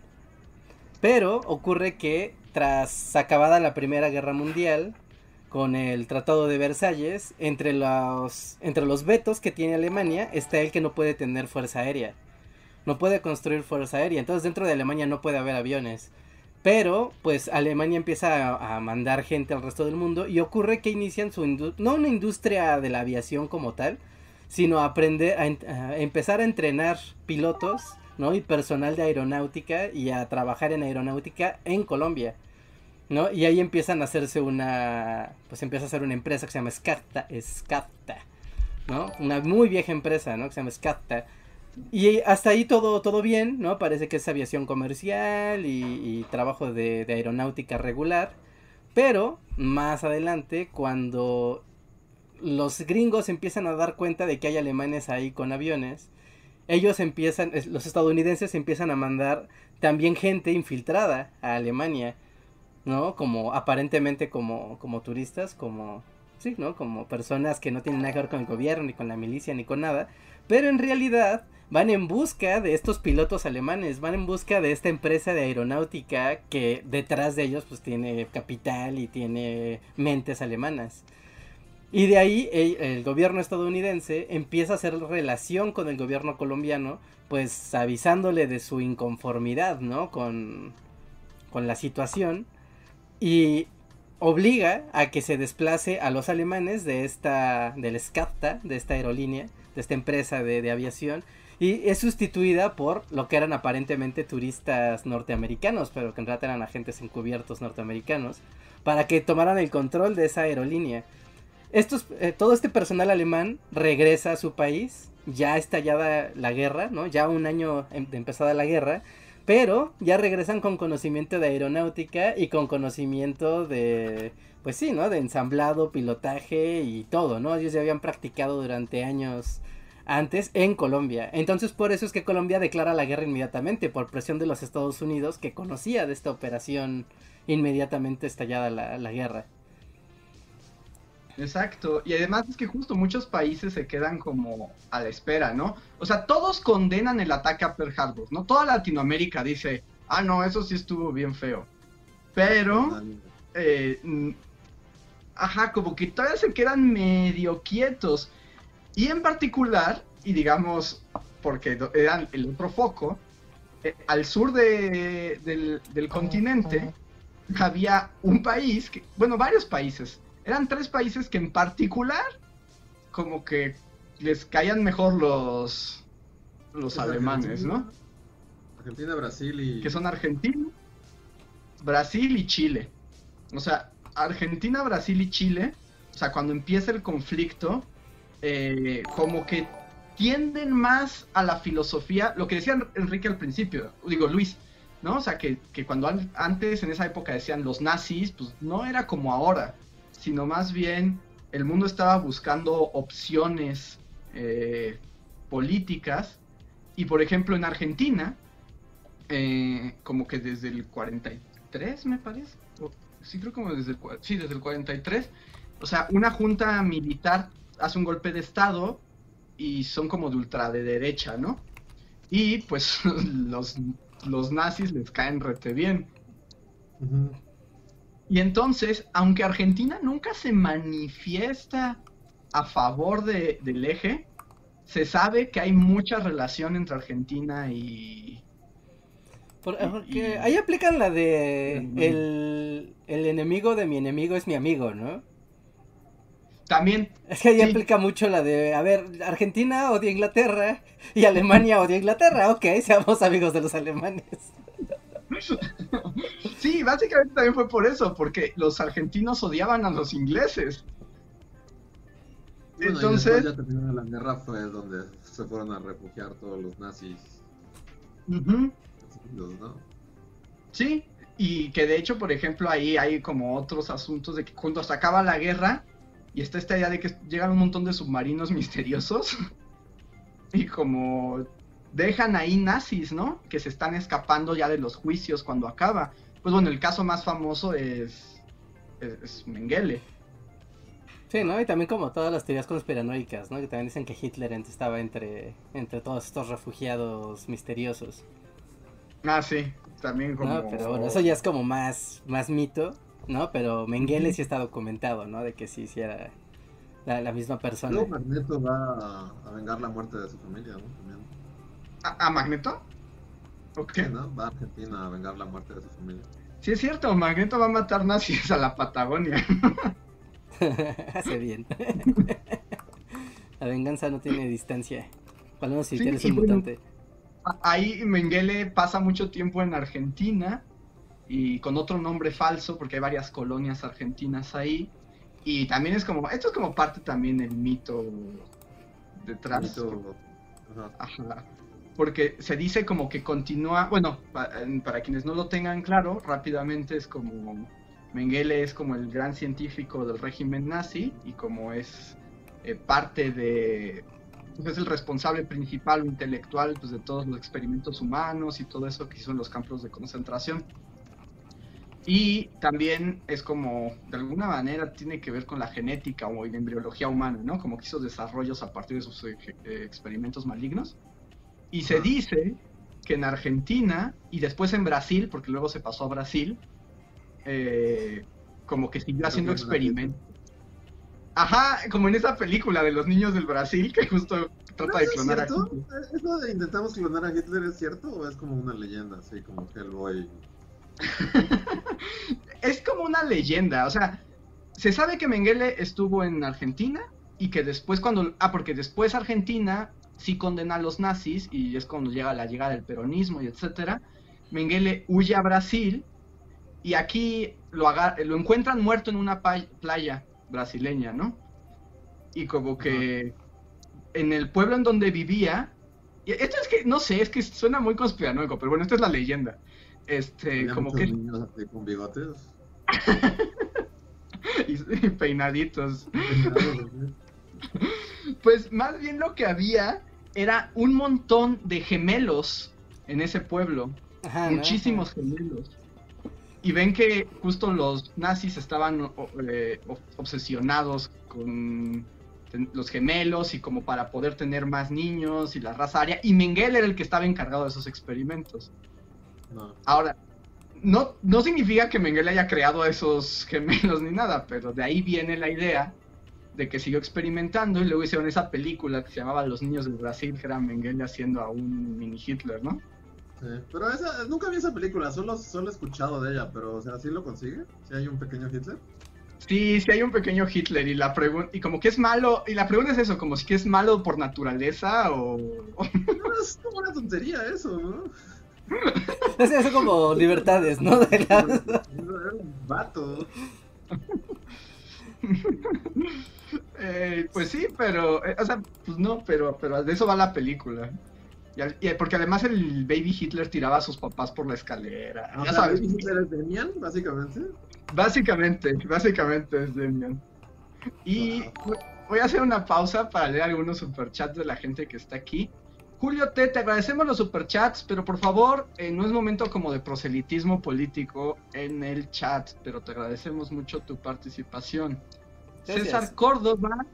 Pero ocurre que tras acabada la Primera Guerra Mundial, con el Tratado de Versalles, entre los, vetos que tiene Alemania está el que no puede tener fuerza aérea. No puede construir fuerza aérea. Entonces dentro de Alemania no puede haber aviones. Pero pues Alemania empieza a, mandar gente al resto del mundo y ocurre que inician su no una industria de la aviación como tal, sino aprender a, a empezar a entrenar pilotos, ¿no? y personal de aeronáutica y a trabajar en aeronáutica en Colombia. ¿No? Y ahí empiezan a hacerse una, pues empieza a hacer una empresa que se llama Scata, Scata, ¿no? Una muy vieja empresa, ¿no? Que se llama Scata. Y hasta ahí todo, todo bien, ¿no? Parece que es aviación comercial y, trabajo de, de aeronáutica regular. Pero más adelante, cuando los gringos empiezan a dar cuenta de que hay alemanes ahí con aviones, ellos empiezan, los estadounidenses empiezan a mandar también gente infiltrada a Alemania. ¿No? Como aparentemente como, como turistas, como, sí, ¿no? Como personas que no tienen nada que ver con el gobierno, ni con la milicia, ni con nada, pero en realidad van en busca de estos pilotos alemanes, van en busca de esta empresa de aeronáutica que detrás de ellos pues tiene capital y tiene mentes alemanas. Y de ahí el, el gobierno estadounidense empieza a hacer relación con el gobierno colombiano, pues avisándole de su inconformidad, ¿no? Con, con la situación y obliga a que se desplace a los alemanes de esta del SCAPTA, de esta aerolínea, de esta empresa de, de aviación y es sustituida por lo que eran aparentemente turistas norteamericanos, pero que en realidad eran agentes encubiertos norteamericanos, para que tomaran el control de esa aerolínea. Eh, todo este personal alemán regresa a su país, ya estallada la guerra, ¿no? Ya un año em- de empezada la guerra, pero ya regresan con conocimiento de aeronáutica y con conocimiento de, pues sí, ¿no? De ensamblado, pilotaje y todo, ¿no? Ellos ya habían practicado durante años antes en Colombia. Entonces por eso es que Colombia declara la guerra inmediatamente, por presión de los Estados Unidos, que conocía de esta operación inmediatamente estallada la, la guerra. Exacto, y además es que justo muchos países se quedan como a la espera, ¿no? O sea, todos condenan el ataque a Pearl Harbor, ¿no? Toda Latinoamérica dice, Ah, no, eso sí estuvo bien feo. Pero, eh, ajá, como que todavía se quedan medio quietos. Y en particular, y digamos, porque eran el otro foco, eh, al sur de, del, continente había un país, que, bueno, varios países, eran tres países que en particular como que les caían mejor los, los alemanes, ¿no? Argentina, Brasil y... Que son Argentina, Brasil y Chile. O sea, Argentina, Brasil y Chile, o sea, cuando empieza el conflicto, eh, como que tienden más a la filosofía, lo que decía Enrique al principio, digo Luis, ¿no? O sea, que, cuando antes, en esa época decían los nazis, pues no era como ahora, sino más bien el mundo estaba buscando opciones eh, políticas. Y por ejemplo en Argentina, eh, como que desde el 43 me parece, sí creo como desde el, sí, desde el 43, o sea, una junta militar hace un golpe de estado y son como de ultra de derecha, ¿no? Y pues los, los nazis les caen rete bien. Y entonces, aunque Argentina nunca se manifiesta a favor de, del eje, se sabe que hay mucha relación entre Argentina y... Porque ahí aplican la de el, el enemigo de mi enemigo es mi amigo, ¿no? También. Es que ahí aplica mucho la de, a ver, Argentina odia Inglaterra y Alemania odia Inglaterra. Ok, seamos amigos de los alemanes. Sí, básicamente también fue por eso, porque los argentinos odiaban a los ingleses. Entonces. ya terminó la guerra, fue donde se fueron a refugiar todos los nazis. Sí, y que de hecho, por ejemplo, ahí hay como otros asuntos de que cuando se acaba la guerra, y está esta idea de que llegan un montón de submarinos misteriosos y como dejan ahí nazis, ¿no? Que se están escapando ya de los juicios cuando acaba. Pues bueno, el caso más famoso es, es, Mengele. Sí, ¿no? Y también como todas las teorías conspiranoicas, ¿no? Que también dicen que Hitler estaba entre, entre todos estos refugiados misteriosos. Ah, sí, también como... No, pero bueno, eso ya es como más, más mito. ¿no? Pero Mengele sí está documentado, ¿no? De que sí, sí era la, misma persona. Luego Magneto va a, vengar la muerte de su familia, ¿no? También. ¿A, Magneto? Ok. ¿no? Va a Argentina a vengar la muerte de su familia. Sí, es cierto, Magneto va a matar nazis a la Patagonia. Hace bien. la venganza no tiene distancia. Cuando si sí, un mutante. Ahí Mengele pasa mucho tiempo en Argentina y con otro nombre falso, porque hay varias colonias argentinas ahí. Y también es como, esto es como parte también del mito detrás. Porque se dice como que continúa, bueno, para, quienes no lo tengan claro, rápidamente es como Mengele es como el gran científico del régimen nazi y como es eh, parte de, pues es el responsable principal o intelectual pues, de todos los experimentos humanos y todo eso que hizo en los campos de concentración. Y también es como, de alguna manera, tiene que ver con la genética o la embriología humana, ¿no? Como que hizo desarrollos a partir de sus eh, experimentos malignos. Y se dice que en Argentina y después en Brasil, porque luego se pasó a Brasil, eh, como que siguió haciendo experimentos. Ajá, como en esa película de los niños del Brasil, que justo trata de clonar a Hitler. ¿Eso de intentamos clonar a Hitler es cierto o es como una leyenda, así como Hellboy? es como una leyenda, o sea, se sabe que Mengele estuvo en Argentina y que después cuando... Ah, porque después Argentina sí condena a los nazis y es cuando llega la llegada del peronismo y etcétera. Mengele huye a Brasil y aquí lo, lo encuentran muerto en una playa brasileña, ¿no? Y como que en el pueblo en donde vivía... esto es que, no sé, es que suena muy conspiranoico, pero bueno, esta es la leyenda. Este, como que. con bigotes. y, peinaditos. pues más bien lo que había era un montón de gemelos en ese pueblo. muchísimos gemelos. Y ven que justo los nazis estaban eh, obsesionados con los gemelos y como para poder tener más niños y la raza aria. Y Mengele era el que estaba encargado de esos experimentos. No. Ahora, no, no significa que Mengele haya creado a esos gemelos ni nada, pero de ahí viene la idea de que siguió experimentando y luego hicieron esa película que se llamaba Los niños del Brasil, que era Mengele haciendo a un mini Hitler, ¿no? Sí, pero esa, nunca vi esa película, solo, solo he escuchado de ella, pero o sea, ¿sí lo consigue? ¿Sí hay un pequeño Hitler? Sí, sí hay un pequeño Hitler y la pregunta y como que es malo y la pregunta es eso, como si que es malo por naturaleza o No, es como una tontería eso, ¿no? Es eso como libertades, ¿no? De las- Era un vato. Eh, pues sí, pero eh, o sea, pues no, pero pero de eso va la película. Y al- y porque además el baby Hitler tiraba a sus papás por la escalera. O ya sea, sabes, Hitler es Demian, básicamente. básicamente, básicamente es Demian. Y Wow. voy a hacer una pausa para leer algunos superchats de la gente que está aquí. Julio T, te agradecemos los superchats, pero por favor, eh, no es momento como de proselitismo político en el chat, pero te agradecemos mucho tu participación. Gracias. César Córdoba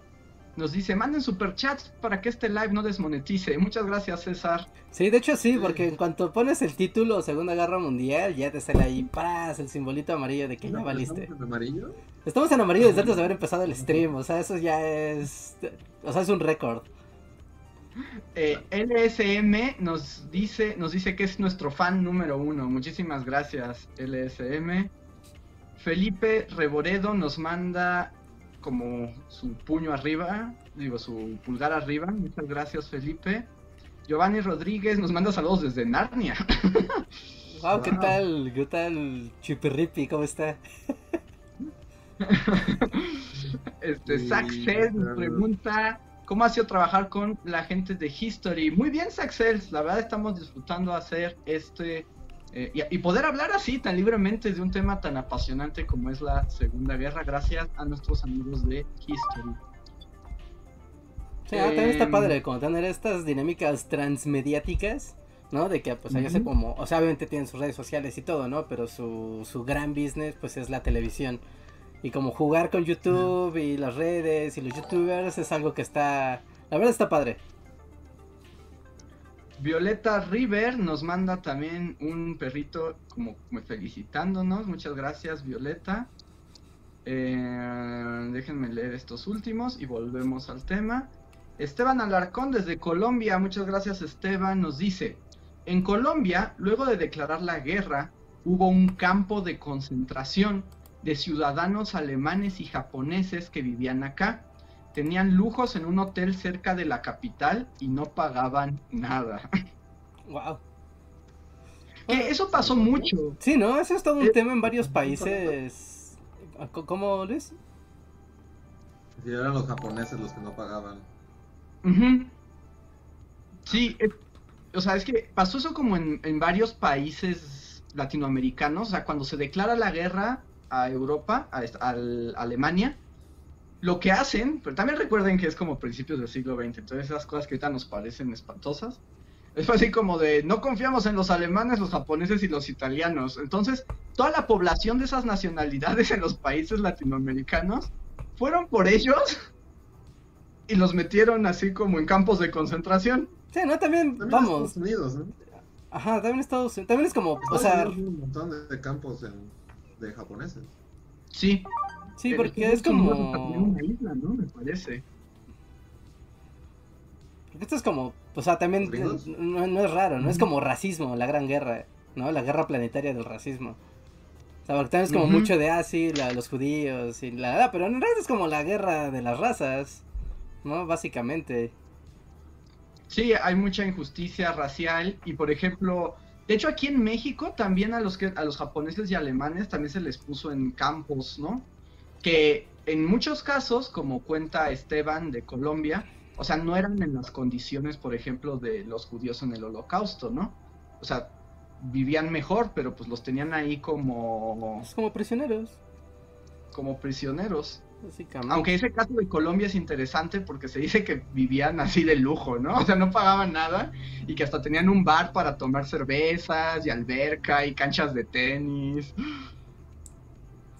nos dice, manden superchats para que este live no desmonetice. Muchas gracias, César. Sí, de hecho sí, porque en cuanto pones el título Segunda Guerra Mundial, ya te sale ahí, ¡pras! el simbolito amarillo de que ya ¿No valiste. empezamos en amarillo? Estamos en amarillo desde antes de haber empezado el stream, o sea, eso ya es... O sea, es un récord. Eh, LSM nos dice, nos dice que es nuestro fan número uno. Muchísimas gracias, LSM. Felipe Reboredo nos manda como su puño arriba, digo, su pulgar arriba. Muchas gracias, Felipe. Giovanni Rodríguez nos manda saludos desde Narnia. Wow, ¿qué tal? ¿Qué tal Chipirripi? ¿Cómo está? Este, Sí, Saxel nos pregunta cómo ha sido trabajar con la gente de History. Muy bien, Saxel, la verdad estamos disfrutando hacer este eh, y, y poder hablar así tan libremente de un tema tan apasionante como es la Segunda Guerra, gracias a nuestros amigos de History. Sí, ah, también está Em, padre como tener estas dinámicas transmediáticas, ¿no? De que pues ellos se Ujú. como, o sea, obviamente tienen sus redes sociales y todo, ¿no? Pero su, su gran business pues es la televisión. Y como jugar con YouTube y las redes y los youtubers es algo que está, la verdad está padre. Violeta River nos manda también un perrito como, felicitándonos. Muchas gracias, Violeta. Eh, déjenme leer estos últimos y volvemos al tema. Esteban Alarcón desde Colombia, muchas gracias Esteban, nos dice, en Colombia, luego de declarar la guerra, hubo un campo de concentración de ciudadanos alemanes y japoneses que vivían acá. Tenían lujos en un hotel cerca de la capital y no pagaban nada. Wow. Que eso pasó mucho. Sí, ¿no? Eso es todo un Eh, tema en varios países. C- ¿Cómo, Luis? Sí, eran los japoneses los que no pagaban. Sí, o sea, es que pasó eso como en, en varios países latinoamericanos. O sea, cuando se declara la guerra a Europa, a Alemania, lo que hacen, pero también recuerden que es como principios del siglo XX, entonces esas cosas que ahorita nos parecen espantosas. Es así como de, no confiamos en los alemanes, los japoneses y los italianos. Entonces, toda la población de esas nacionalidades en los países latinoamericanos fueron por ellos y los metieron así como en campos de concentración. Sí, ¿no? También, También vamos. Estados Unidos, ¿no? Ajá, también Estados Unidos. También es como, o sea, Unidos un montón de- de campos en- de japoneses. Sí. Sí, En porque es como... una isla, ¿no? Me parece. Esto es como, o sea, también ¿Gringos? no, no es raro, ¿no? Es como racismo, la gran guerra, ¿no? La guerra planetaria del racismo. O sea, porque también es como mucho de, ah, sí, la- los judíos y la... ah, pero en realidad es como la guerra de las razas, ¿no? Básicamente. Sí, hay mucha injusticia racial y por ejemplo, de hecho aquí en México también a los que a los japoneses y alemanes también se les puso en campos, ¿no? Que en muchos casos, como cuenta Esteban de Colombia, o sea, no eran en las condiciones, por ejemplo, de los judíos en el Holocausto, ¿no? O sea, vivían mejor, pero pues los tenían ahí como como prisioneros, como prisioneros. Aunque ese caso de Colombia es interesante porque se dice que vivían así de lujo, ¿no? O sea, no pagaban nada y que hasta tenían un bar para tomar cervezas y alberca y canchas de tenis.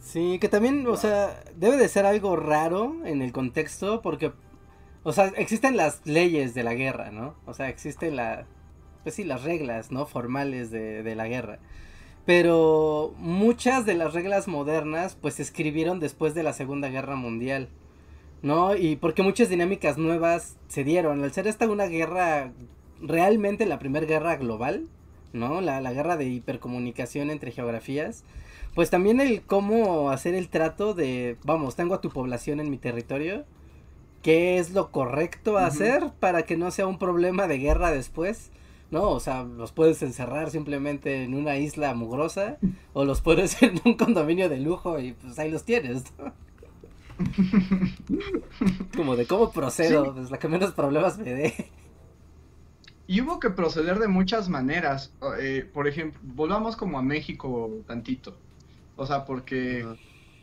Sí, que también, o sea, debe de ser algo raro en el contexto porque, o sea, existen las leyes de la guerra, ¿no? O sea, existe la, pues sí, las reglas, ¿no? Formales de, de la guerra. Pero muchas de las reglas modernas, pues se escribieron después de la Segunda Guerra Mundial. ¿no? Y porque muchas dinámicas nuevas se dieron. Al ser esta una guerra, realmente la primera guerra global, ¿no? La, la, guerra de hipercomunicación entre geografías. Pues también el cómo hacer el trato de, vamos, tengo a tu población en mi territorio. ¿Qué es lo correcto a hacer para que no sea un problema de guerra después? ¿no? O sea, los puedes encerrar simplemente en una isla mugrosa o los puedes en un condominio de lujo y pues ahí los tienes, ¿no? Como de cómo procedo, es la que menos problemas me dé. Y hubo que proceder de muchas maneras. Eh, por ejemplo, volvamos como a México tantito. O sea, porque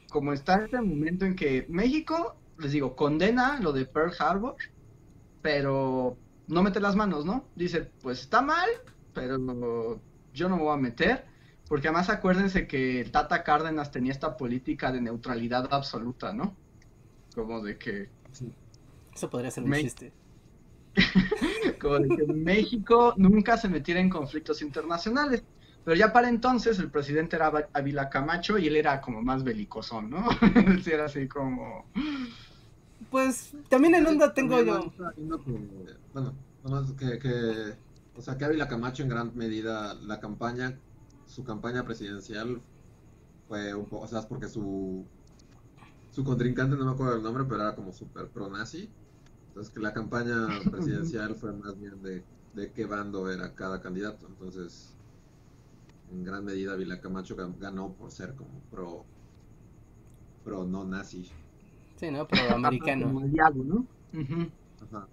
como está este momento en que México, les digo, condena lo de Pearl Harbor, pero no mete las manos, ¿no? Dice, pues está mal, pero yo no me voy a meter. Porque además acuérdense que Tata Cárdenas tenía esta política de neutralidad absoluta, ¿no? Como de que... Eso podría ser un chiste. como de que México nunca se metiera en conflictos internacionales. Pero ya para entonces el presidente era Ávila Camacho y él era como más belicosón, ¿no? él sí era así como... Pues también en onda tengo yo... Bueno, nomás que, que... O sea, que Ávila Camacho en gran medida la campaña su campaña presidencial fue un poco, o sea, es porque su, su contrincante, no me acuerdo el nombre, pero era como súper pro-nazi. Entonces que la campaña presidencial fue más bien de, de qué bando era cada candidato. Entonces, en gran medida Vila Camacho ganó por ser como pro, pro no nazi. Sí, ¿no? Pro americano. ¿no? Ajá.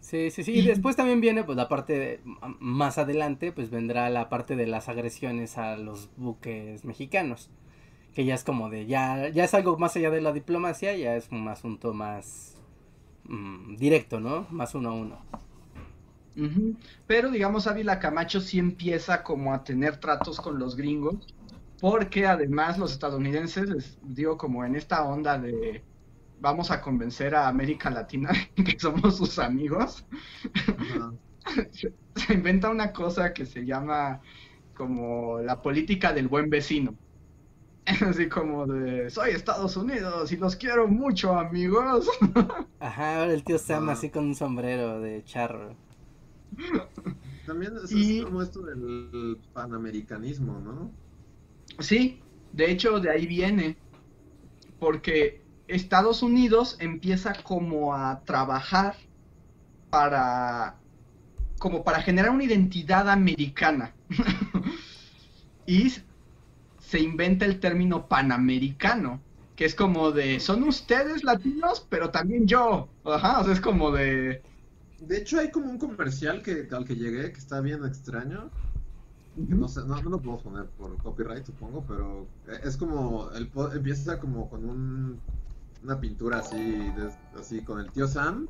Sí, sí, sí. Y después también viene, pues, la parte de, más adelante, pues vendrá la parte de las agresiones a los buques mexicanos. Que ya es como de, ya, ya es algo más allá de la diplomacia, ya es un asunto más mm, directo, ¿no? Más uno a uno. Pero digamos, Ávila Camacho sí empieza como a tener tratos con los gringos, porque además los estadounidenses, les digo, como en esta onda de vamos a convencer a América Latina que somos sus amigos, se inventa una cosa que se llama como la política del buen vecino. Así como de, soy Estados Unidos y los quiero mucho, amigos. Ajá, ahora el tío Sam así con un sombrero de charro. También es como esto del panamericanismo, ¿no? Sí, de hecho de ahí viene. Porque Estados Unidos empieza como a trabajar para como para generar una identidad americana. y se inventa el término panamericano, que es como de son ustedes latinos, pero también yo. Ajá, o sea, es como de De hecho hay como un comercial que al que llegué que está bien extraño. No sé, no, no, lo puedo poner por copyright, supongo, pero es como, el, empieza como con un una pintura así, así con el tío Sam,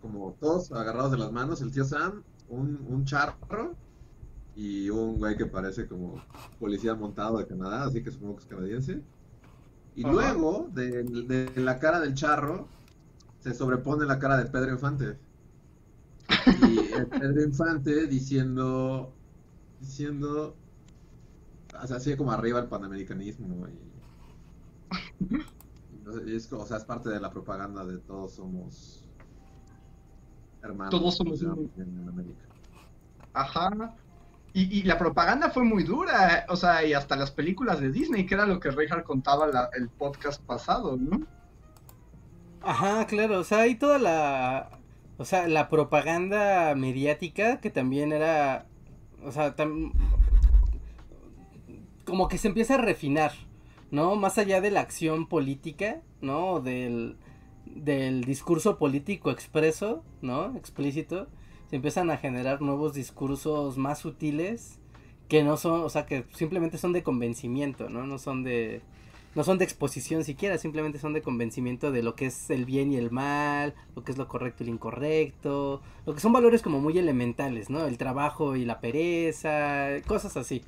como todos agarrados de las manos, el tío Sam, un, un charro y un güey que parece como policía montado de Canadá, así que supongo que es canadiense. Y luego, de, de, la cara del charro, se sobrepone la cara de Pedro Infante. Y el Pedro Infante diciendo, diciendo, así como arriba el panamericanismo y es, o sea, es parte de la propaganda de todos somos hermanos. Todos somos en América. Ajá. Y, y, la propaganda fue muy dura, o sea, y hasta las películas de Disney, que era lo que Richard contaba la, el podcast pasado, ¿no? Ajá, claro, o sea, y toda la, o sea, la propaganda mediática que también era, o sea, como que se empieza a refinar, ¿no? Más allá de la acción política, ¿no? Del, del discurso político expreso, ¿no? Explícito, se empiezan a generar nuevos discursos más sutiles que no son, o sea, que simplemente son de convencimiento, ¿no? No son de no son de exposición siquiera, simplemente son de convencimiento de lo que es el bien y el mal, lo que es lo correcto y lo incorrecto, lo que son valores como muy elementales, ¿no? El trabajo y la pereza, cosas así.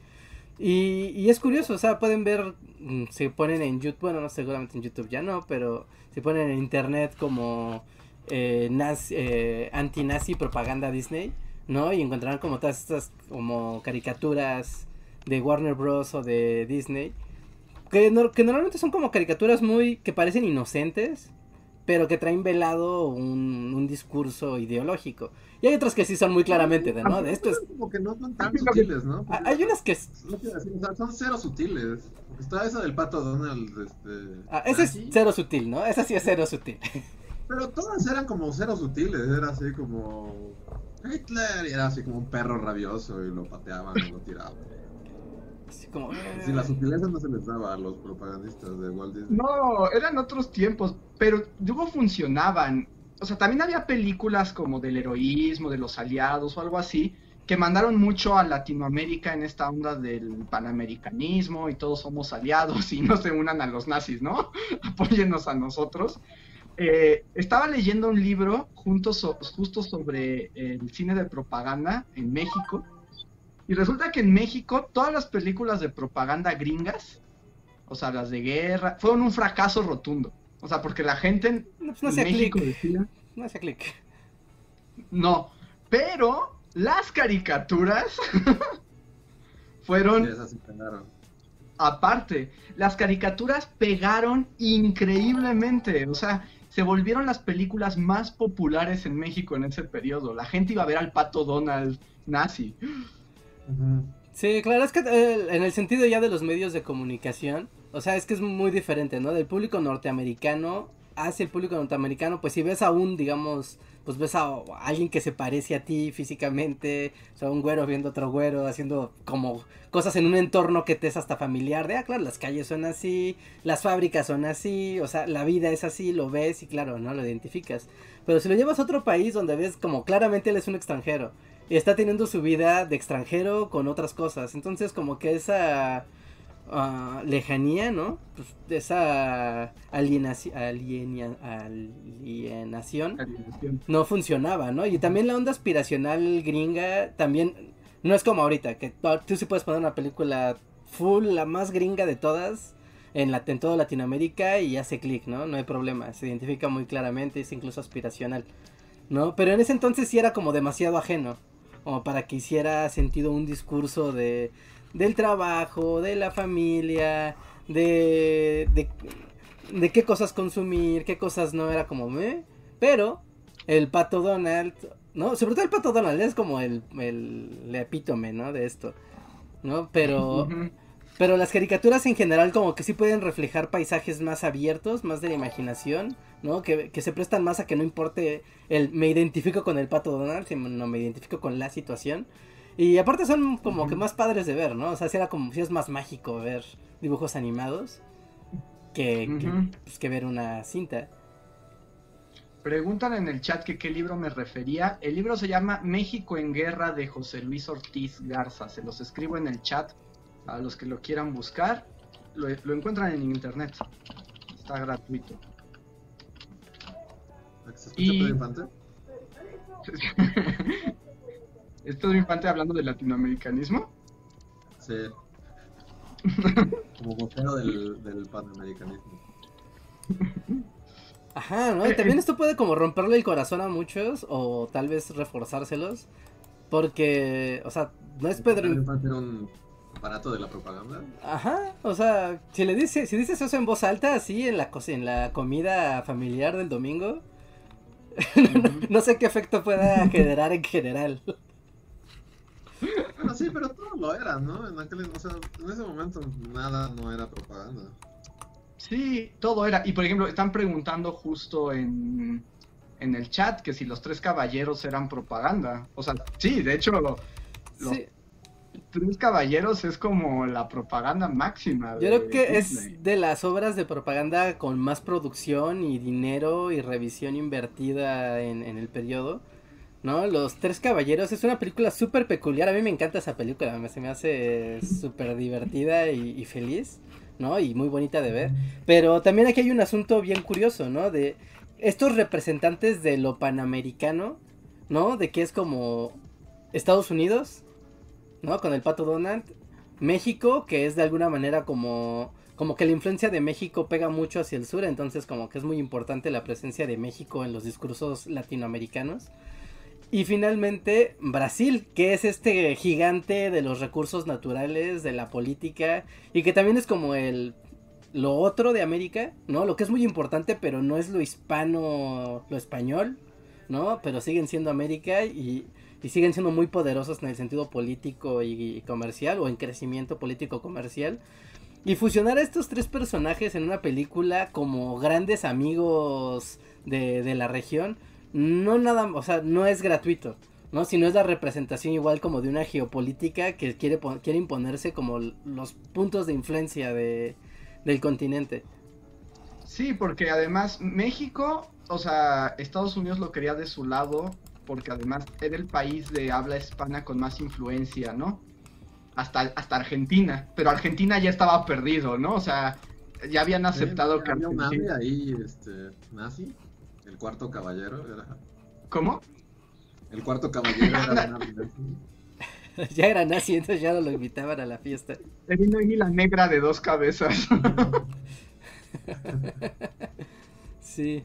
Y, y, es curioso, o sea, pueden ver, mm, ponen en YouTube, bueno, no seguramente en YouTube ya no, pero si ponen en internet como eh, eh, anti-nazi propaganda Disney, ¿no? Y encontrarán como todas estas como caricaturas de Warner Bros. o de Disney. Que, que normalmente son como caricaturas muy. que parecen inocentes, pero que traen velado un, un discurso ideológico. Y hay otras que sí son muy claramente de, ¿no? De esto es... Como que no son tan sutiles, ¿no? hay unas que... son cero sutiles. Está esa del pato Donald, este... Ah, ese es cero sutil, ¿no? Esa sí es cero sutil. Pero todas eran como cero sutiles, era así como... Hitler, y era así como un perro rabioso y lo pateaban y lo tiraban. Si la sutileza no se les daba a los propagandistas de Walt Disney. No, eran otros tiempos, pero luego funcionaban. O sea, también había películas como del heroísmo, de los aliados o algo así, que mandaron mucho a Latinoamérica en esta onda del panamericanismo y todos somos aliados y no se unan a los nazis, ¿no? Apóyennos a nosotros. Eh, estaba leyendo un libro justo sobre el cine de propaganda en México y resulta que en México todas las películas de propaganda gringas, o sea, las de guerra, fueron un fracaso rotundo. O sea, porque la gente en, no, México decía... No hacía clic. No, pero las caricaturas fueron... Aparte, las caricaturas pegaron increíblemente. O sea, se volvieron las películas más populares en México en ese periodo. La gente iba a ver al pato Donald nazi. Sí, claro, es que eh, en el sentido ya de los medios de comunicación, o sea, es que es muy diferente, ¿no? Del público norteamericano hacia el público norteamericano, pues si ves a un, digamos, pues ves a, alguien que se parece a ti físicamente, o sea, un güero viendo otro güero, haciendo como cosas en un entorno que te es hasta familiar, de, ah, claro, las calles son así, las fábricas son así, o sea, la vida es así, lo ves y claro, ¿no? Lo identificas. Pero si lo llevas a otro país donde ves como claramente él es un extranjero, está teniendo su vida de extranjero con otras cosas. Entonces como que esa uh, lejanía, ¿no? Pues esa alienación, alienación no funcionaba, ¿no? Y también la onda aspiracional gringa también no es como ahorita, que tú, sí puedes poner una película full, la más gringa de todas. En, la, en toda Latinoamérica y hace clic, ¿no? No hay problema, se identifica muy claramente, es incluso aspiracional, ¿no? Pero en ese entonces sí era como demasiado ajeno como para que hiciera sentido un discurso de del trabajo, de la familia, de, de, de qué cosas consumir, qué cosas no, era como, me Pero el pato Donald, ¿no? Sobre todo el pato Donald es como el, el, epítome, ¿no? De esto, ¿no? Pero... Pero las caricaturas en general como que sí pueden reflejar paisajes más abiertos, más de la imaginación, ¿no? Que, se prestan más a que no importe el me identifico con el pato Donald, sino me identifico con la situación. Y aparte son como que más padres de ver, ¿no? O sea, si era como si es más mágico ver dibujos animados que, pues, que, ver una cinta. Preguntan en el chat que qué libro me refería. El libro se llama México en Guerra de José Luis Ortiz Garza. Se los escribo en el chat a los que lo quieran buscar, lo, encuentran en internet. Está gratuito. ¿Se escucha Pedro Infante? ¿Es Pedro Infante hablando de latinoamericanismo? Sí. Como vocero del, del panamericanismo. Ajá, ¿no? Y también esto puede como romperle el corazón a muchos o tal vez reforzárselos. Porque, o sea, no es Pedro Infante aparato de la propaganda. Ajá, o sea, si le dices, si dices eso en voz alta, así en la en la comida familiar del domingo, no sé qué efecto pueda generar en general. Bueno, sí, pero todo lo era, ¿no? En, aquel, o sea, en ese momento nada no era propaganda. Sí, todo era. Y por ejemplo, están preguntando justo en, en el chat que si los tres caballeros eran propaganda. O sea, sí, de hecho, lo, sí. Tres Caballeros es como la propaganda máxima. Yo creo que es de las obras de propaganda con más producción y dinero y revisión invertida en, el periodo. ¿No? Los Tres Caballeros es una película súper peculiar. A mí me encanta esa película. Se me hace súper divertida y, feliz. ¿No? Y muy bonita de ver. Pero también aquí hay un asunto bien curioso, ¿no? De estos representantes de lo panamericano, ¿no? De que es como Estados Unidos, ¿no? Con el pato Donald. México, que es de alguna manera como como que la influencia de México pega mucho hacia el sur, entonces como que es muy importante la presencia de México en los discursos latinoamericanos. Y finalmente Brasil, que es este gigante de los recursos naturales, de la política, y que también es como el lo otro de América, ¿no? Lo que es muy importante, pero no es lo hispano, lo español, ¿no? Pero siguen siendo América y, y siguen siendo muy poderosos en el sentido político y, comercial, o en crecimiento político comercial. Y fusionar a estos tres personajes en una película como grandes amigos de, de la región, no nada, o sea, no es gratuito. ¿no? Sino es la representación igual como de una geopolítica que quiere, quiere imponerse como los puntos de influencia de, del continente. Sí, porque además México, o sea, Estados Unidos lo quería de su lado, porque además era el país de habla hispana con más influencia, ¿no? Hasta, hasta Argentina, pero Argentina ya estaba perdido, ¿no? O sea, ya habían aceptado que Argentina... ahí, este, nazi, el cuarto caballero era... ¿Cómo? El cuarto caballero era nazi. ya era nazi, entonces ya no lo invitaban a la fiesta. Se vino ahí la negra de dos cabezas. sí.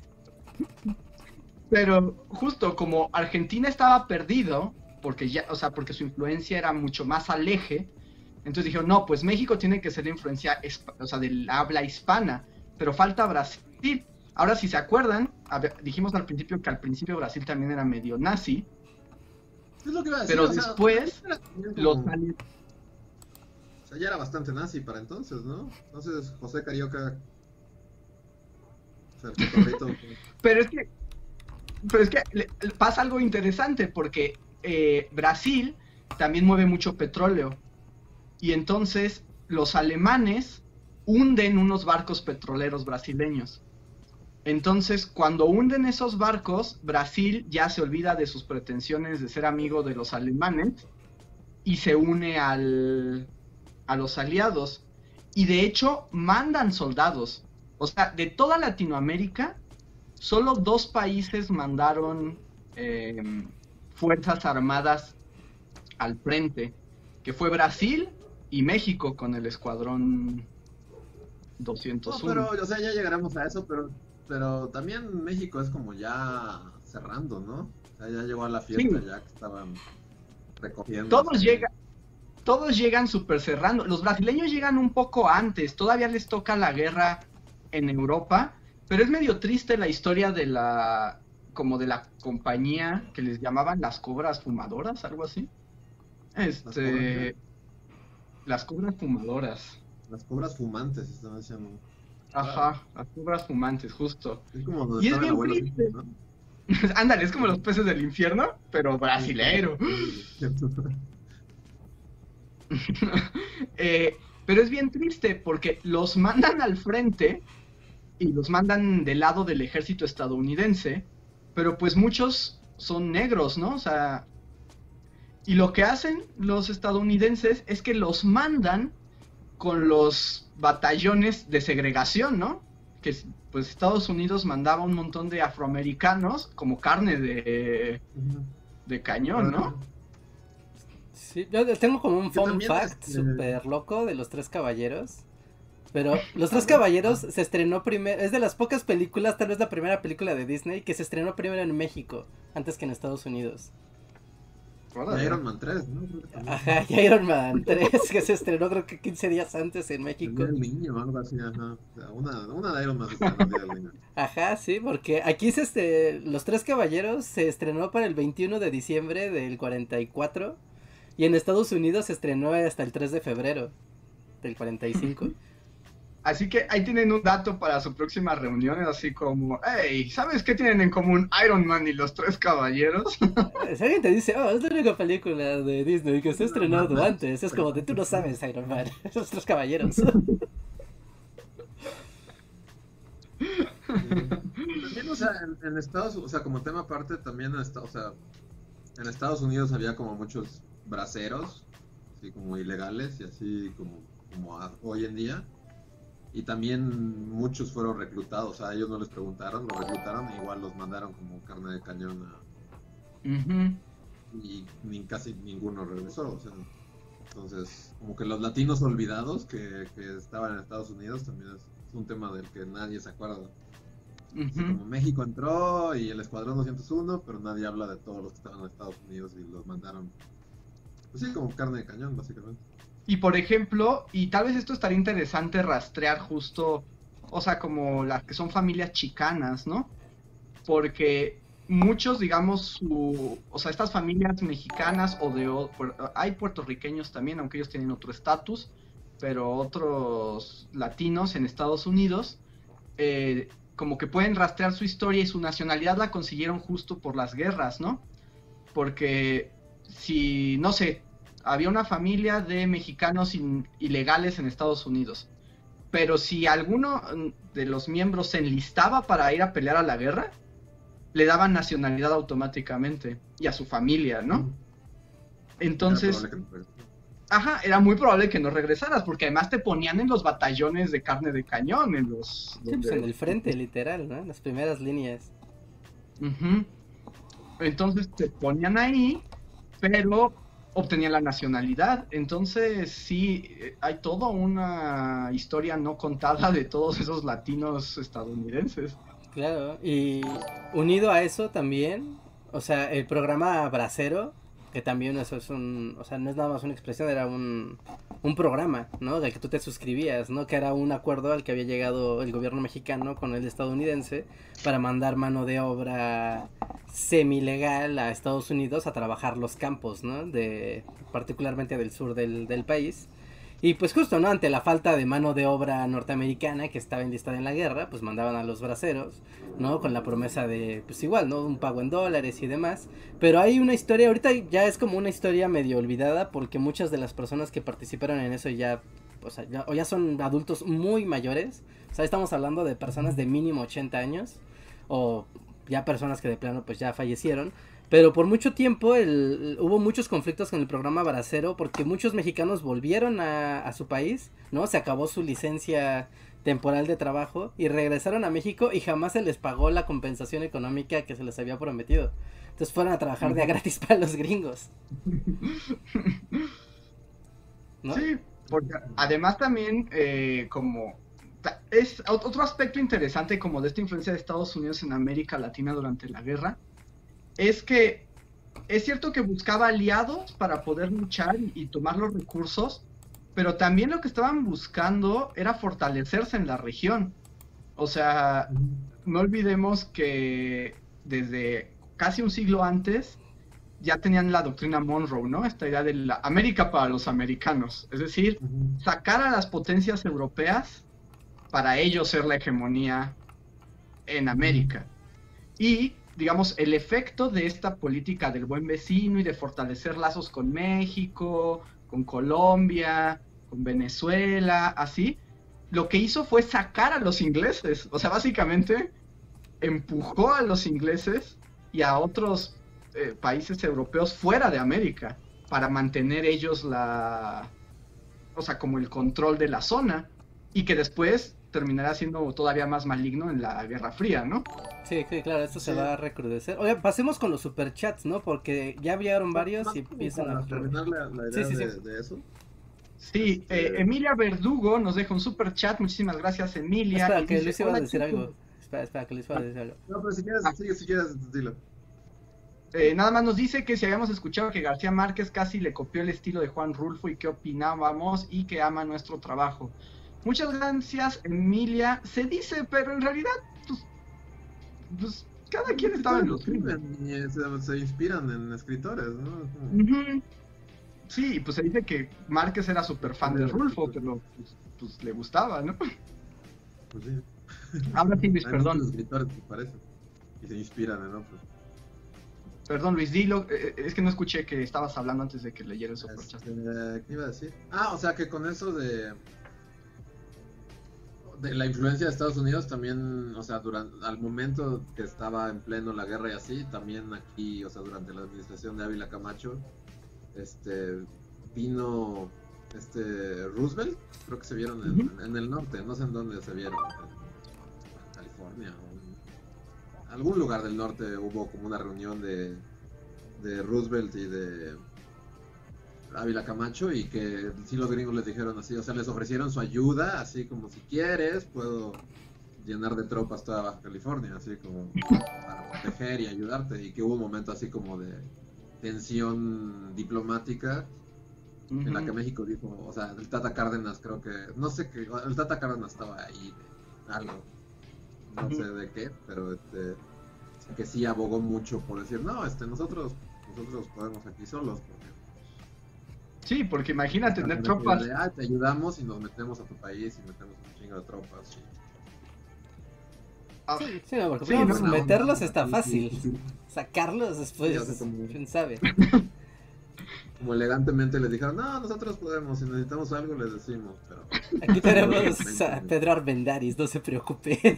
Pero justo como Argentina estaba perdido, porque ya, o sea, porque su influencia era mucho más aleje, entonces dijeron, no, pues México tiene que ser la influencia, o sea, del habla hispana, pero falta Brasil. Ahora, si se acuerdan, dijimos al principio que al principio Brasil también era medio nazi, pero después los O sea, ya era bastante nazi para entonces, ¿no? Entonces José Carioca. pero es que. Pero es que pasa algo interesante porque eh, Brasil también mueve mucho petróleo. Y entonces los alemanes hunden unos barcos petroleros brasileños. Entonces, cuando hunden esos barcos, Brasil ya se olvida de sus pretensiones de ser amigo de los alemanes y se une al, a los aliados. Y de hecho, mandan soldados. O sea, de toda Latinoamérica, solo dos países mandaron em, fuerzas armadas al frente, que fue Brasil y México con el escuadrón 201. pero, o sea, ya llegaremos a eso, pero pero también México es como ya cerrando, ¿no? O sea, ya llegó a la fiesta, ya que estaban recogiendo. Todos llegan, todos llegan súper cerrando. Los brasileños llegan un poco antes, todavía les toca la guerra en Europa, pero es medio triste la historia de la como de la compañía que les llamaban las cobras fumadoras, algo así. Este las cobras fumadoras. Las cobras fumantes estaban diciendo. Ajá, las cobras fumantes, justo. y es bien triste. Ándale, es como los peces del infierno, pero brasileiro. Eh, pero es bien triste porque los mandan al frente y los mandan del lado del ejército estadounidense, pero pues muchos son negros, ¿no? O sea, y lo que hacen los estadounidenses es que los mandan con los batallones de segregación, ¿no? Que pues Estados Unidos mandaba un montón de afroamericanos como carne de, de cañón, ¿no? Sí, yo tengo como un fun fact súper loco de los tres caballeros. Pero Los Tres Caballeros se estrenó primero, es de las pocas películas, tal vez la primera película de Disney, que se estrenó primero en México, antes que en Estados Unidos. Y Iron Man 3, ¿no? Ajá, y Iron Man 3, que se estrenó creo que 15 días antes en México. El niño, algo así, ajá. Una, una de Iron Man. Ajá, sí, porque aquí se este, Los Tres Caballeros se estrenó para el 21 de diciembre del 44 y en Estados Unidos se estrenó hasta el 3 de febrero del 45. Así que ahí tienen un dato para su próxima reunión, así como, hey, ¿sabes qué tienen en común Iron Man y los tres caballeros? Si alguien te dice, oh, es la única película de Disney que se ha estrenado antes, es como de tú no sabes Iron Man, los tres caballeros. También, o sea, en, Estados o sea, como tema aparte, también, o sea, en Estados Unidos había como muchos braceros, así como ilegales y así como, como hoy en día y también muchos fueron reclutados, a ellos no les preguntaron, los reclutaron e igual los mandaron como carne de cañón a... Y ni, casi ninguno regresó, o sea... Entonces, como que los latinos olvidados que, estaban en Estados Unidos también es, un tema del que nadie se acuerda. como México entró y el Escuadrón 201, pero nadie habla de todos los que estaban en Estados Unidos y los mandaron. Pues sí, como carne de cañón, básicamente. Y por ejemplo, y tal vez esto estaría interesante rastrear justo, o sea, como las que son familias chicanas, ¿no? Porque muchos, digamos, su, o sea, estas familias mexicanas o de, hay puertorriqueños también, aunque ellos tienen otro estatus, pero otros latinos en Estados Unidos, eh, como que pueden rastrear su historia y su nacionalidad la consiguieron justo por las guerras, ¿no? Porque si, no sé, había una familia de mexicanos ilegales en Estados Unidos, pero si alguno de los miembros se enlistaba para ir a pelear a la guerra, le daban nacionalidad automáticamente y a su familia, ¿no? Entonces, ajá, era muy probable que no regresaras, porque además te ponían en los batallones de carne de cañón, en los... Sí, pues en el frente, literal, ¿no? En las primeras líneas. Entonces te ponían ahí, pero obtenían la nacionalidad. Entonces sí, hay toda una historia no contada de todos esos latinos estadounidenses. Claro, y unido a eso también, o sea, el programa Bracero, que también eso es un, o sea, no es nada más una expresión, era un, un programa, ¿no? Del que tú te suscribías, ¿no? Que era un acuerdo al que había llegado el gobierno mexicano con el estadounidense para mandar mano de obra semi-legal a Estados Unidos a trabajar los campos, ¿no? De, particularmente del sur del, del país y pues justo, ¿no? Ante la falta de mano de obra norteamericana que estaba enlistada en la guerra, pues mandaban a los braceros, ¿no? Con la promesa de, pues igual, ¿no? Un pago en dólares y demás. Pero hay una historia, ahorita ya es como una historia medio olvidada porque muchas de las personas que participaron en eso ya, o sea, ya, o ya son adultos muy mayores. O sea, estamos hablando de personas de mínimo 80 años o ya personas que de plano pues ya fallecieron. Pero por mucho tiempo el, hubo muchos conflictos con el programa Baracero porque muchos mexicanos volvieron a, su país, ¿no? Se acabó su licencia temporal de trabajo y regresaron a México y jamás se les pagó la compensación económica que se les había prometido. Entonces fueron a trabajar de a gratis para los gringos. Sí, porque además también eh, como es otro aspecto interesante como de esta influencia de Estados Unidos en América Latina durante la guerra es que es cierto que buscaba aliados para poder luchar y, tomar los recursos, pero también lo que estaban buscando era fortalecerse en la región. O sea, no olvidemos que desde casi un siglo antes ya tenían la doctrina Monroe, ¿no? Esta idea de la América para los americanos. Es decir, sacar a las potencias europeas para ellos ser la hegemonía en América. Y digamos, el efecto de esta política del buen vecino y de fortalecer lazos con México, con Colombia, con Venezuela, así, lo que hizo fue sacar a los ingleses. O sea, básicamente empujó a los ingleses y a otros eh, países europeos fuera de América para mantener ellos la, o sea, como el control de la zona y que después terminará siendo todavía más maligno en la Guerra Fría, ¿no? Sí, sí, claro, esto se va a recrudecer. Oye, pasemos con los superchats, ¿no? Porque ya vieron varios y empiezan a... terminar la, idea sí, sí, de, eso. Sí, eh, este, Emilia Verdugo nos deja un super chat. Muchísimas gracias, Emilia. Espera, que Luis iba a decir algo. Espera, espera, que Luis iba a decir algo. No, pero si quieres, ah. si quieres, dilo. Eh, nada más nos dice que si habíamos escuchado que García Márquez casi le copió el estilo de Juan Rulfo y qué opinábamos y que ama nuestro trabajo. Muchas gracias, Emilia. Se dice, pero en realidad, pues, pues cada quien estaba en los se, se, inspiran en escritores, ¿no? Sí, pues se dice que Márquez era súper fan de Rulfo, pero pues, pues, le gustaba, ¿no? Pues sí. Ahora sí, Luis, perdón. escritores que y se inspiran en otros. Perdón, Luis, dilo. Eh, eh, es que no escuché que estabas hablando antes de que leyera el superchat. Este, ¿Qué iba a decir? Ah, o sea que con eso de de la influencia de Estados Unidos también, o sea, durante al momento que estaba en pleno la guerra y así, también aquí, o sea, durante la administración de Ávila Camacho, este vino este Roosevelt, creo que se vieron en, el norte, no sé en dónde se vieron, en California o en algún lugar del norte hubo como una reunión de, de Roosevelt y de Ávila Camacho y que sí los gringos les dijeron así, o sea, les ofrecieron su ayuda, así como si quieres, puedo llenar de tropas toda Baja California, así como para proteger y ayudarte, y que hubo un momento así como de tensión diplomática en la que México dijo, o sea, el Tata Cárdenas creo que, no sé qué, el Tata Cárdenas estaba ahí de algo, no sé de qué, pero este, que sí abogó mucho por decir, no, este, nosotros, nosotros podemos aquí solos, porque Sí, porque imagínate tener tropas. ah, te ayudamos y nos metemos a tu país y metemos un chingo de tropas. Ah. Sí, sí, no, porque sí, no, meterlos está fácil. Sacarlos después, quién sabe. Como elegantemente les dijeron, no, nosotros podemos, si necesitamos algo les decimos. Pero... Aquí tenemos a Pedro Arbendaris, no se preocupe.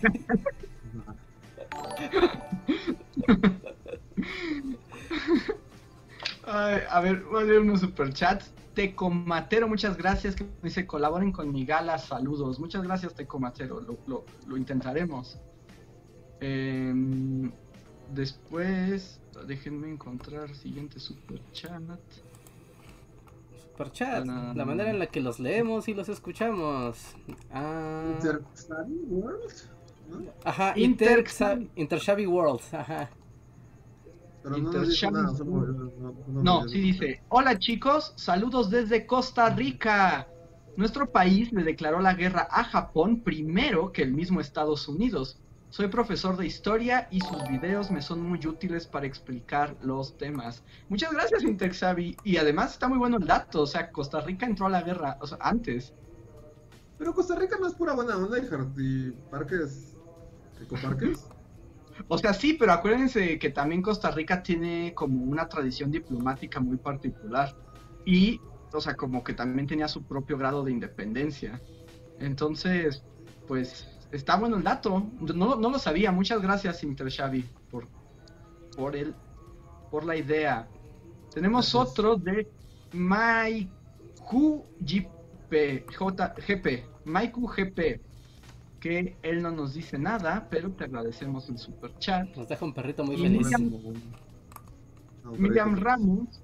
a ver, voy a leer unos superchats. Tecomatero, muchas gracias. Que dice, colaboren con mi gala, saludos. Muchas gracias, Tecomatero, lo, lo, intentaremos. Em, después, déjenme encontrar siguiente superchat. Superchat, la manera en la que los leemos y los escuchamos. Ah. World. Ajá, Inter, Inter World. Ajá. Pero no, no, sí dice, hola chicos, saludos desde Costa Rica. Nuestro país le declaró la guerra a Japón primero que el mismo Estados Unidos. Soy profesor de historia y sus videos me son muy útiles para explicar los temas. Muchas gracias, Intexavi. Y además está muy bueno el dato, o sea, Costa Rica entró a la guerra, o sea, antes. Pero Costa Rica no es pura buena onda y parques, ecoparques. O sea, sí, pero acuérdense que también Costa Rica tiene como una tradición diplomática muy particular. Y, o sea, como que también tenía su propio grado de independencia. Entonces, pues, está bueno el dato. No, no lo sabía. Muchas gracias, Intershavi, por, por, el, por la idea. Tenemos otro de MyQGP, GP, GP que él no nos dice nada, pero te agradecemos el super chat. Nos deja un perrito muy feliz. Miriam, Ramos,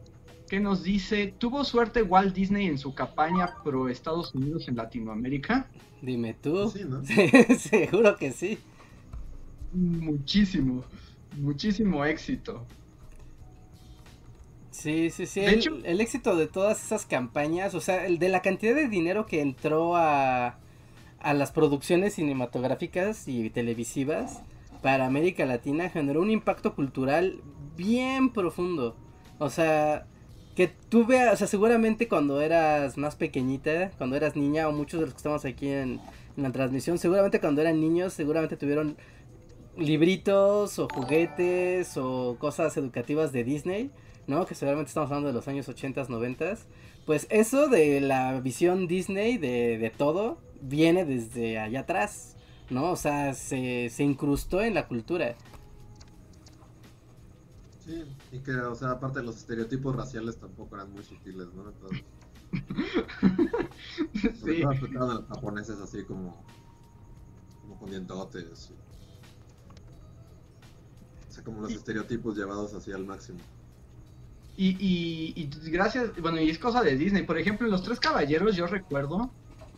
que nos dice, ¿tuvo suerte Walt Disney en su campaña pro Estados Unidos en Latinoamérica? Dime tú. Sí, ¿no? Seguro que sí. Muchísimo, muchísimo éxito. Sí, sí, sí. el, el éxito de todas esas campañas, o sea, el de la cantidad de dinero que entró a a las producciones cinematográficas y televisivas para América Latina generó un impacto cultural bien profundo. O sea, que tú veas, o sea, seguramente cuando eras más pequeñita, cuando eras niña, o muchos de los que estamos aquí en, la transmisión, seguramente cuando eran niños, seguramente tuvieron libritos o juguetes o cosas educativas de Disney, ¿no? Que seguramente estamos hablando de los años 80, 90. Pues eso de la visión Disney de, de todo, viene desde allá atrás, ¿no? O sea, se, se incrustó en la cultura. Sí, y que, o sea, aparte los estereotipos raciales tampoco eran muy sutiles, ¿no? Entonces, sí. a los japoneses así como, como con dientotes. O sea, como los estereotipos llevados así al máximo. Y, y, y gracias, bueno, y es cosa de Disney. Por ejemplo, en Los Tres Caballeros yo recuerdo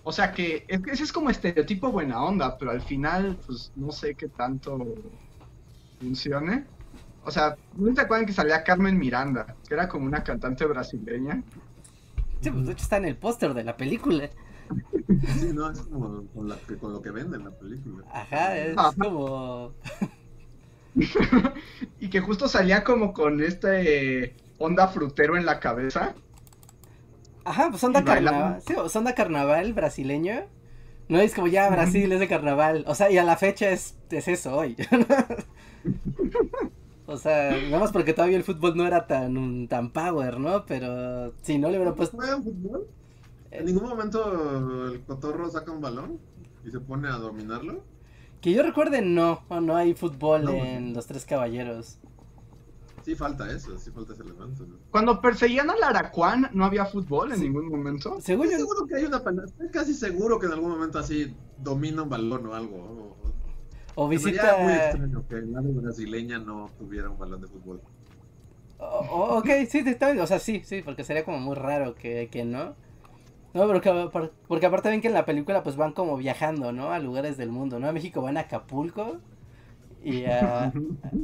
o sea que ese es como estereotipo buena onda, pero al final, pues no sé qué tanto funcione. O sea, ¿no te acuerdan que salía Carmen Miranda? Que era como una cantante brasileña. Sí, pues de hecho está en el póster de la película. Sí, no, es como con, lo que venden la película. Ajá, es como... y que justo salía como con este onda frutero en la cabeza. Ajá, pues onda carnaval. Sí, pues onda carnaval brasileño. No es como ya Brasil es de carnaval. O sea, y a la fecha es, es eso hoy. o sea, nada más porque todavía el fútbol no era tan, tan power, ¿no? Pero si no le hubiera puesto. fútbol? ¿En ningún momento el cotorro saca un balón y se pone a dominarlo? Que yo recuerde, no. No hay fútbol en Los Tres Caballeros. Sí falta eso, sí falta ese elemento. Cuando perseguían al Aracuán, ¿no había fútbol en ningún momento? Seguro, Estoy seguro que hay una Estoy casi seguro que en algún momento así domina un balón o algo. O, visita... muy extraño que el brasileña no tuviera un balón de fútbol. ok, sí, está O sea, sí, sí, porque sería como muy raro que, que no. No, porque, porque aparte ven que en la película pues van como viajando, ¿no? A lugares del mundo, ¿no? A México van a Acapulco y a,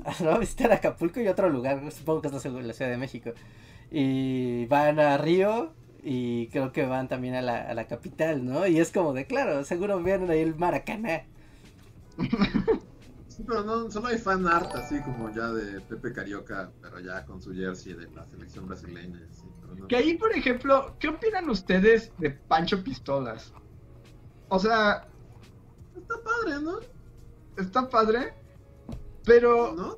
a, visitar Acapulco y otro lugar, supongo que es la Ciudad de México. Y van a Río y creo que van también a la, a la capital, ¿no? Y es como de, claro, seguro vieron ahí el Maracaná. Sí, pero no, solo hay fan art así como ya de Pepe Carioca, pero ya con su jersey de la selección brasileña. Que ahí, por ejemplo, ¿qué opinan ustedes de Pancho Pistolas? O sea... Está padre, ¿no? Está padre, pero... ¿No?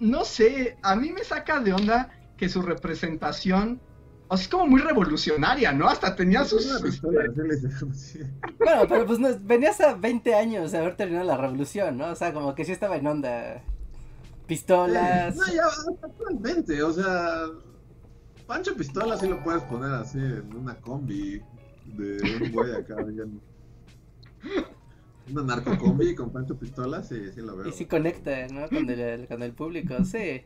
No sé, a mí me saca de onda que su representación o sea, es como muy revolucionaria, ¿no? Hasta tenía sus... Bueno, pero pues no, venías a 20 años de haber terminado la revolución, ¿no? O sea, como que sí estaba en onda. Pistolas. no, ya actualmente, o sea... Pancho Pistola sí lo puedes poner así en una combi de un güey acá, bien. Una narcocombi con Pancho Pistola, sí, sí lo veo. Y sí conecta, ¿no? Con el, con el público, sí.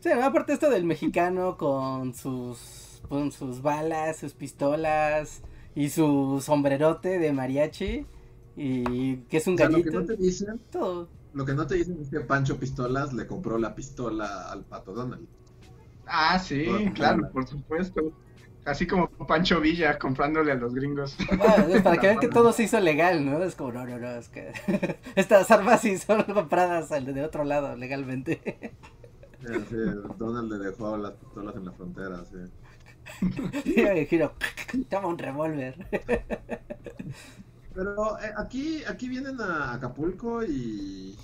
Sí, aparte esto del mexicano con sus, con sus balas, sus pistolas y su sombrerote de mariachi y que es un gallito. Lo que no te dicen, todo. Lo que no te dicen es que Pancho Pistolas le compró la pistola al Pato Donald. Ah, sí, claro, por supuesto. Así como Pancho Villa comprándole a los gringos. Bueno, para que vean que todo se hizo legal, ¿no? Es como, no, no, no, es que estas armas sí son compradas de otro lado legalmente. Sí, Donald le dejó las pistolas en la frontera, sí. Y giro, toma un revólver. Pero eh, aquí, aquí vienen a Acapulco y.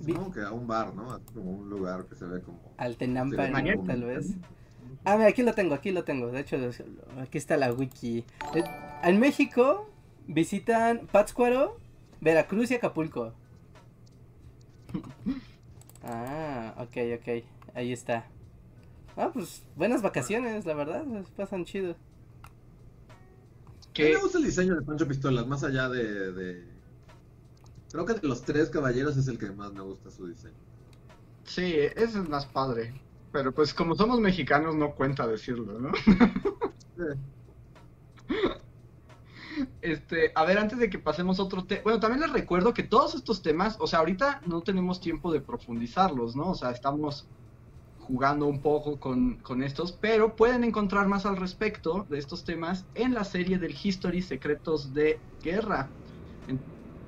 Supongo que a un bar, ¿no? Como un lugar que se ve como. Al Tenampa, tal vez. Ah, mira, aquí lo tengo, aquí lo tengo. De hecho, aquí está la wiki. Eh, en México visitan Pátzcuaro, Veracruz y Acapulco. Ah, ok, ok. Ahí está. Ah, pues buenas vacaciones, la verdad. Pasan chido. ¿Qué? me gusta el diseño de Pancho Pistolas, más allá de, Creo que de los tres caballeros es el que más me gusta su diseño. Sí, ese es más padre. Pero pues como somos mexicanos no cuenta decirlo, ¿no? Este, a ver, antes de que pasemos otro tema, bueno, también les recuerdo que todos estos temas, o sea, ahorita no tenemos tiempo de profundizarlos, ¿no? O sea, estamos jugando un poco con, con, estos, pero pueden encontrar más al respecto de estos temas en la serie del History Secretos de Guerra,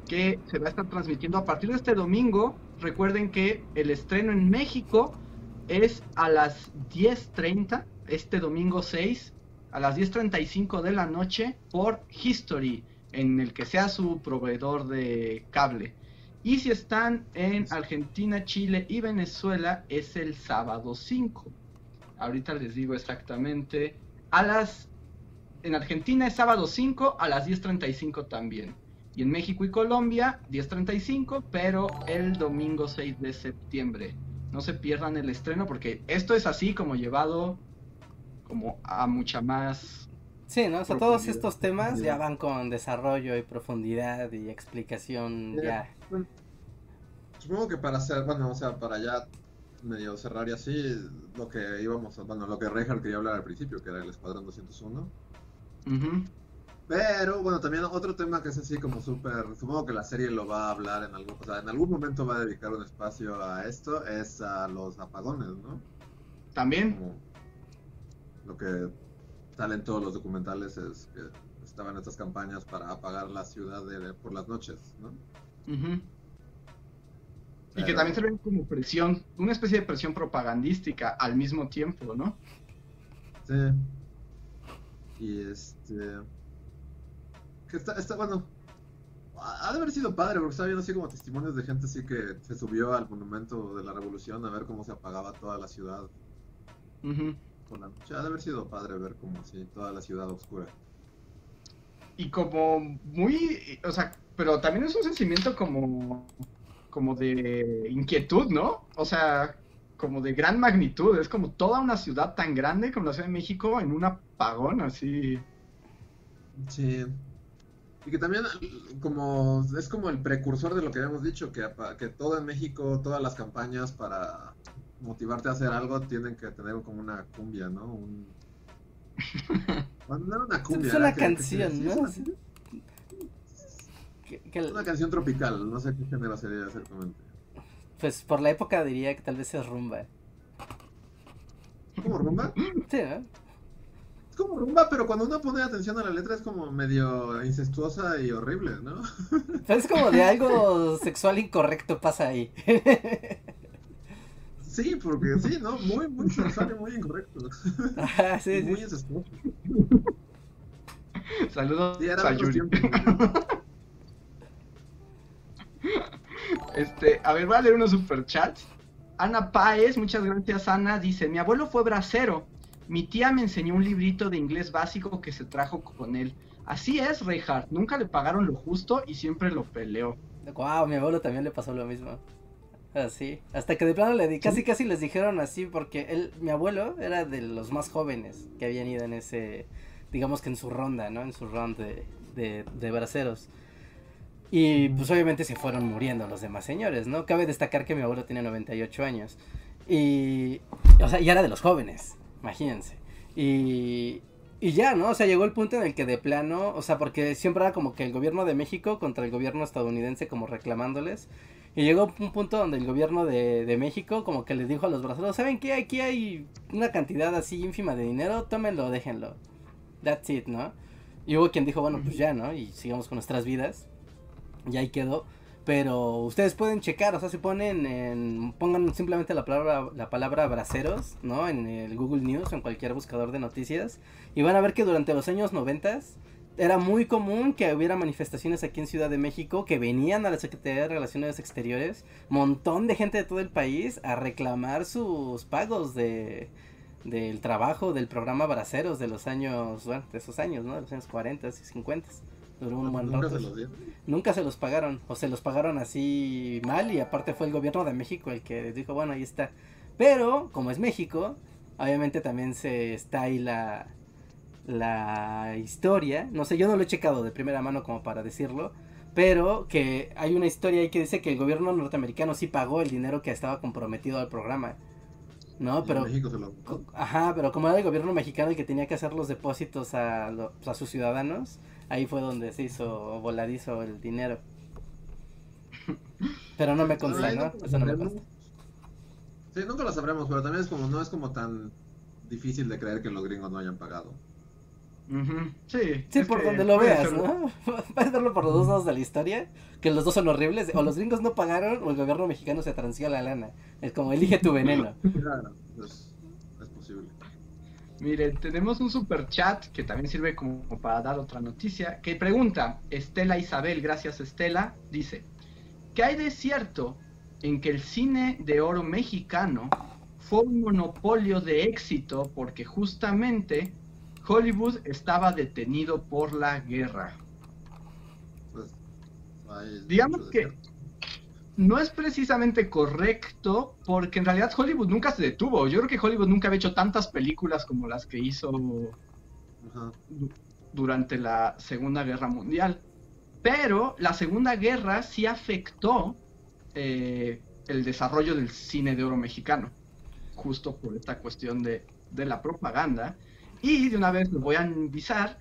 que se va a estar transmitiendo a partir de este domingo. Recuerden que el estreno en México es a las 10.30, este domingo 6, a las 10.35 de la noche por History, en el que sea su proveedor de cable. Y si están en Argentina, Chile y Venezuela, es el sábado 5. Ahorita les digo exactamente. A las. En Argentina es sábado 5 a las 10.35 también. Y en México y Colombia, 10.35, pero el domingo 6 de septiembre. No se pierdan el estreno porque esto es así como llevado como a mucha más... Sí, ¿no? O sea, todos estos temas ya van con desarrollo y profundidad y explicación ya. supongo que para hacer, bueno, o sea, para ya medio cerrar y así, lo que íbamos, a, bueno, lo que Reinhardt quería hablar al principio, que era el Escuadrón 201. Pero bueno, también otro tema que es así como súper, supongo que la serie lo va a hablar en algún, o sea, en algún momento va a dedicar un espacio a esto, es a los apagones, ¿no? También lo que salen todos los documentales es que estaban estas campañas para apagar la ciudad de, por las noches, ¿no? Y que también se ven como presión, una especie de presión propagandística al mismo tiempo, ¿no? Sí. Y este. Que está, está bueno. Ha de haber sido padre, porque estaba viendo así como testimonios de gente así que se subió al monumento de la revolución a ver cómo se apagaba toda la ciudad la noche. Ha de haber sido padre ver como así toda la ciudad oscura. Y como muy, o sea, pero también es un sentimiento como, como de inquietud, ¿no? O sea, como de gran magnitud. Es como toda una ciudad tan grande como la Ciudad de México en un apagón así. Sí. Y que también como es como el precursor de lo que habíamos dicho, que, que todo en México, todas las campañas para motivarte a hacer algo, tienen que tener como una cumbia, ¿no? Un... Bueno, no era una cumbia. Es una canción, que- ¿no? sí, Que- que- es Una canción tropical, no sé qué género sería exactamente. pues por la época diría que tal vez es rumba. ¿Como rumba? Sí, ¿no? Es como rumba, pero cuando uno pone atención a la letra es como medio incestuosa y horrible, ¿no? Es como de algo sexual incorrecto pasa ahí. Sí, porque sí, ¿no? Muy, muy sexual y muy incorrecto. Ajá, sí, muy incestuoso. Saludos Sí, a Yuri. Este, a ver, voy a leer unos superchats. Ana Páez, muchas gracias Ana, dice, mi abuelo fue bracero. Mi tía me enseñó un librito de inglés básico que se trajo con él. Así es, Reinhardt, nunca le pagaron lo justo y siempre lo peleó. Wow, mi abuelo también le pasó lo mismo. Así. Hasta que de plano le di, casi casi les dijeron así, porque él, mi abuelo era de los más jóvenes que habían ido en ese, digamos que en su ronda, ¿no? En su ronda de, de, de braceros. Y pues obviamente se fueron muriendo los demás señores, ¿no? Cabe destacar que mi abuelo tiene 98 años. Y, o sea, ya era de los jóvenes, imagínense. Y, y ya, ¿no? O sea, llegó el punto en el que de plano, o sea, porque siempre era como que el gobierno de México contra el gobierno estadounidense como reclamándoles. Y llegó un punto donde el gobierno de, de México como que les dijo a los braceros, ¿saben qué? Aquí hay una cantidad así ínfima de dinero, tómenlo, déjenlo. That's it, ¿no? Y hubo quien dijo, bueno, pues ya, ¿no? Y sigamos con nuestras vidas. Y ahí quedó. Pero ustedes pueden checar, o sea, si ponen en, pongan simplemente la palabra, la palabra braceros, ¿no? En el Google News o en cualquier buscador de noticias. Y van a ver que durante los años 90 era muy común que hubiera manifestaciones aquí en Ciudad de México que venían a la Secretaría de Relaciones Exteriores, montón de gente de todo el país a reclamar sus pagos de del trabajo del programa Braceros de los años, bueno, de esos años, ¿no? De los años 40 y 50. Duró un buen Nunca se los dieron. Nunca se los pagaron, o se los pagaron así mal y aparte fue el gobierno de México el que dijo, bueno, ahí está. Pero, como es México, obviamente también se está ahí la, la historia, no sé, yo no lo he checado de primera mano como para decirlo, pero que hay una historia ahí que dice que el gobierno norteamericano sí pagó el dinero que estaba comprometido al programa. No, pero México se lo Co- Ajá, pero como era el gobierno mexicano el que tenía que hacer los depósitos a, pues, a sus ciudadanos, ahí fue donde se hizo voladizo el dinero. Pero no me consta, ¿no? nunca lo Eso no me sabremos. consta. Sí, nunca lo sabremos, pero también es como, no es como tan difícil de creer que los gringos no hayan pagado. Sí, Sí, por donde lo veas. ¿no? Puedes verlo por los dos lados de la historia, que los dos son horribles, o los gringos no pagaron o el gobierno mexicano se transió la lana. Es como, elige tu veneno. Claro, es, es posible. Miren, tenemos un super chat que también sirve como para dar otra noticia. Que pregunta, Estela Isabel, gracias Estela, dice, ¿qué hay de cierto en que el cine de oro mexicano fue un monopolio de éxito porque justamente Hollywood estaba detenido por la guerra? Pues, Digamos que cierto. No es precisamente correcto porque en realidad Hollywood nunca se detuvo. Yo creo que Hollywood nunca había hecho tantas películas como las que hizo durante la Segunda Guerra Mundial. Pero la Segunda Guerra sí afectó eh, el desarrollo del cine de oro mexicano, justo por esta cuestión de, de la propaganda. Y de una vez lo voy a avisar,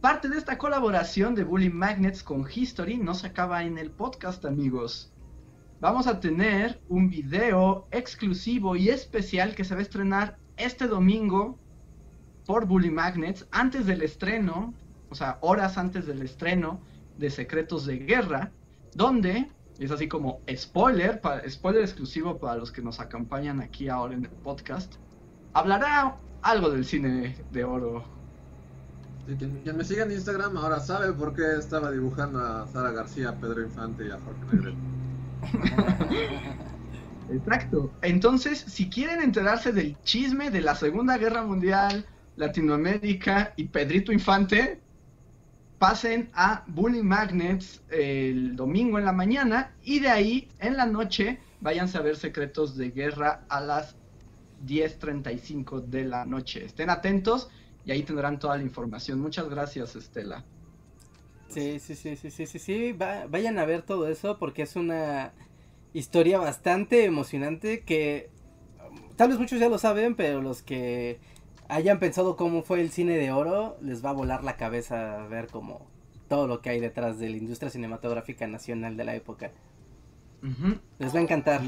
parte de esta colaboración de Bully Magnets con History no se acaba en el podcast, amigos. Vamos a tener un video exclusivo y especial que se va a estrenar este domingo por Bully Magnets antes del estreno, o sea, horas antes del estreno de Secretos de Guerra, donde es así como spoiler, spoiler exclusivo para los que nos acompañan aquí ahora en el podcast, hablará algo del cine de oro. Quien me siga en Instagram ahora sabe por qué estaba dibujando a Sara García, Pedro Infante y a Jorge Negrete. Exacto. Entonces, si quieren enterarse del chisme de la Segunda Guerra Mundial, Latinoamérica y Pedrito Infante, pasen a Bully Magnets el domingo en la mañana y de ahí en la noche váyanse a ver Secretos de Guerra a las 10.35 de la noche. Estén atentos y ahí tendrán toda la información. Muchas gracias, Estela. Sí, sí, sí, sí, sí, sí, sí, va- vayan a ver todo eso porque es una historia bastante emocionante que tal vez muchos ya lo saben, pero los que hayan pensado cómo fue el cine de oro, les va a volar la cabeza ver como todo lo que hay detrás de la industria cinematográfica nacional de la época. Les va a encantar.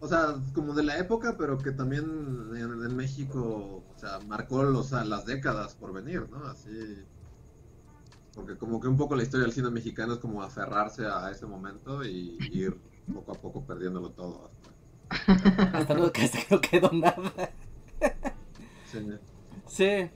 o sea, como de la época, pero que también en, México, o sea, marcó los, las décadas por venir, ¿no? Así. Porque como que un poco la historia del cine mexicano es como aferrarse a ese momento y ir poco a poco perdiéndolo todo. Hasta, luego que hasta no quedó nada. Sí.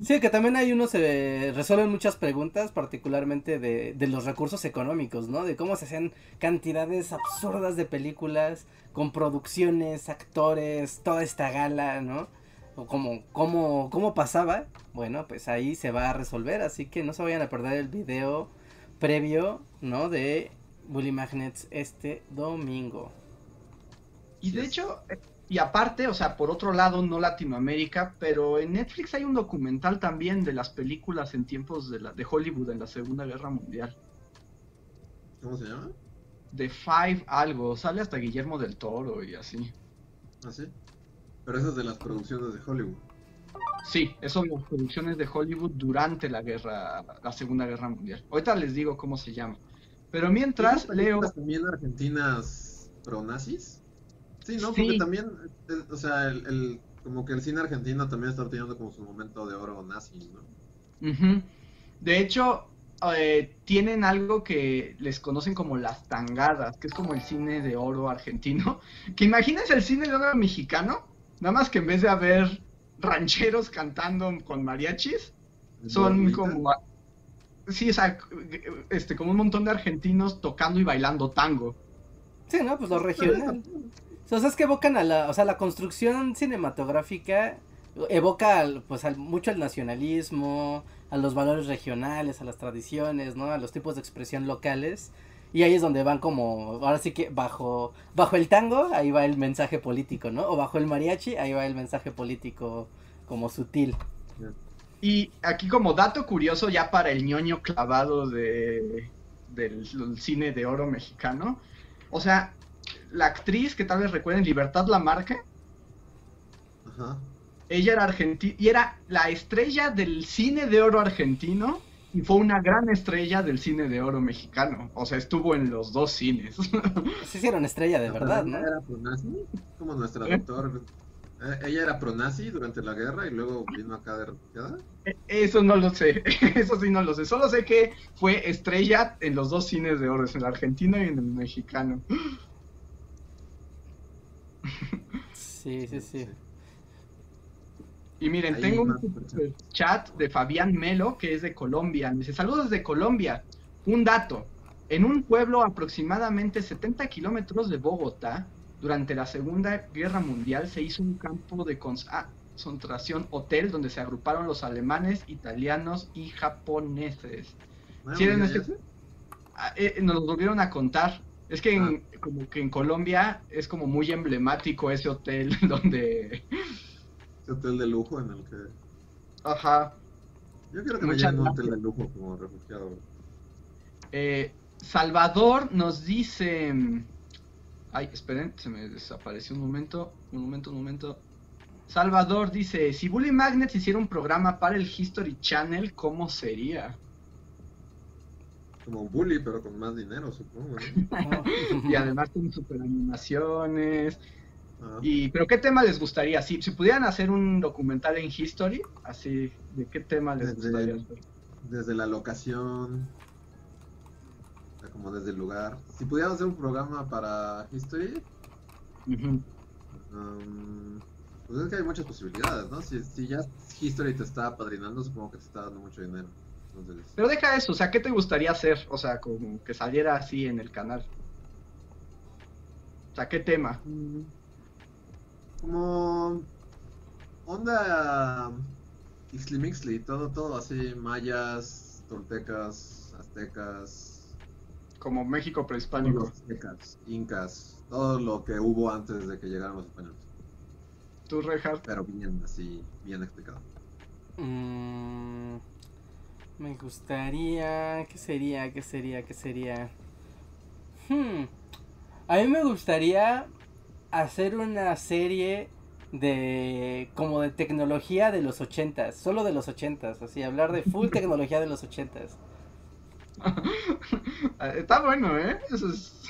Sí, que también hay uno se resuelven muchas preguntas, particularmente de, de, los recursos económicos, ¿no? De cómo se hacían cantidades absurdas de películas, con producciones, actores, toda esta gala, ¿no? O cómo, cómo, cómo pasaba. Bueno, pues ahí se va a resolver, así que no se vayan a perder el video previo, ¿no? De Bully Magnets este domingo. Y de hecho, y aparte, o sea, por otro lado, no Latinoamérica, pero en Netflix hay un documental también de las películas en tiempos de, la, de Hollywood en la Segunda Guerra Mundial. ¿Cómo se llama? The Five algo, sale hasta Guillermo del Toro y así. ¿Ah, sí? Pero eso es de las producciones de Hollywood. Sí, eso son las producciones de Hollywood durante la guerra, la Segunda Guerra Mundial. Ahorita les digo cómo se llama. Pero mientras leo... también argentinas pro-nazis? Sí, ¿no? Porque también, o sea, el, como que el cine argentino también está teniendo como su momento de oro nazi, ¿no? De hecho, eh, tienen algo que les conocen como las tangadas, que es como el cine de oro argentino. Que imagínense el cine de oro mexicano, nada más que en vez de haber rancheros cantando con mariachis, son como... Sí, o sea, este, como un montón de argentinos tocando y bailando tango. Sí, no, pues lo regional. O sea, es que evocan a la, o sea, la construcción cinematográfica evoca pues al, mucho al nacionalismo, a los valores regionales, a las tradiciones, ¿no? A los tipos de expresión locales. Y ahí es donde van como, ahora sí que bajo, bajo el tango, ahí va el mensaje político, ¿no? O bajo el mariachi, ahí va el mensaje político como sutil. Y aquí como dato curioso ya para el ñoño clavado de, del cine de oro mexicano, o sea, la actriz que tal vez recuerden, Libertad Lamarque. Ajá. Ella era argentina y era la estrella del cine de oro argentino y fue una gran estrella del cine de oro mexicano. O sea, estuvo en los dos cines. Era una estrella de verdad, ¿no? Era pronazi, como nuestra ¿Eh? doctor. Eh, ella era pronazi durante la guerra y luego vino acá de refugiada. E, eso no lo sé, eso sí no lo sé. Solo sé que fue estrella en los dos cines de oro, en el argentino y en el mexicano. Sí, sí, sí. Y miren, tengo un chat de Fabián Melo, que es de Colombia. dice, saludos desde Colombia. Un dato. En un pueblo aproximadamente 70 kilómetros de Bogotá, durante la Segunda Guerra Mundial, se hizo un campo de concentración hotel donde se agruparon los alemanes, italianos y japoneses. Ah, ah, eh, nos lo volvieron a contar. Es que en, ah. como que en Colombia es como muy emblemático ese hotel donde... Ese hotel de lujo en el que... Ajá. Yo quiero que me lleven un hotel de lujo como refugiado. Eh, Salvador nos dice... Ay, esperen, se me desapareció un momento, un momento, un momento. Salvador dice, si Bully Magnets hiciera un programa para el History Channel, ¿cómo sería? como Bully, pero con más dinero, supongo. y además con super animaciones. Ah. Y, pero ¿qué tema les gustaría? Si, si pudieran hacer un documental en History, así, ¿de qué tema les gustaría hacer? Desde la locación, como desde el lugar. Si pudieran hacer un programa para History, um, pues es que hay muchas posibilidades, ¿no? Si, si ya History te está apadrinando, supongo que te está dando mucho dinero. Pero deja eso, o sea, ¿qué te gustaría hacer? O sea, como que saliera así en el canal. O sea, ¿qué tema? Mm. Como onda Ixlimixli, todo, todo así, mayas, toltecas, aztecas. Como México prehispánico. Aztecas, incas, todo lo que hubo antes de que llegaran los españoles. ¿Tú, Reinhardt? Pero bien, así, bien explicado. Mmm... Me gustaría. ¿Qué sería? ¿Qué sería? ¿Qué sería? Hmm. A mí me gustaría hacer una serie de como de tecnología de los ochentas, solo de los ochentas, así hablar de full tecnología de los ochentas. Está bueno, ¿eh? Eso es...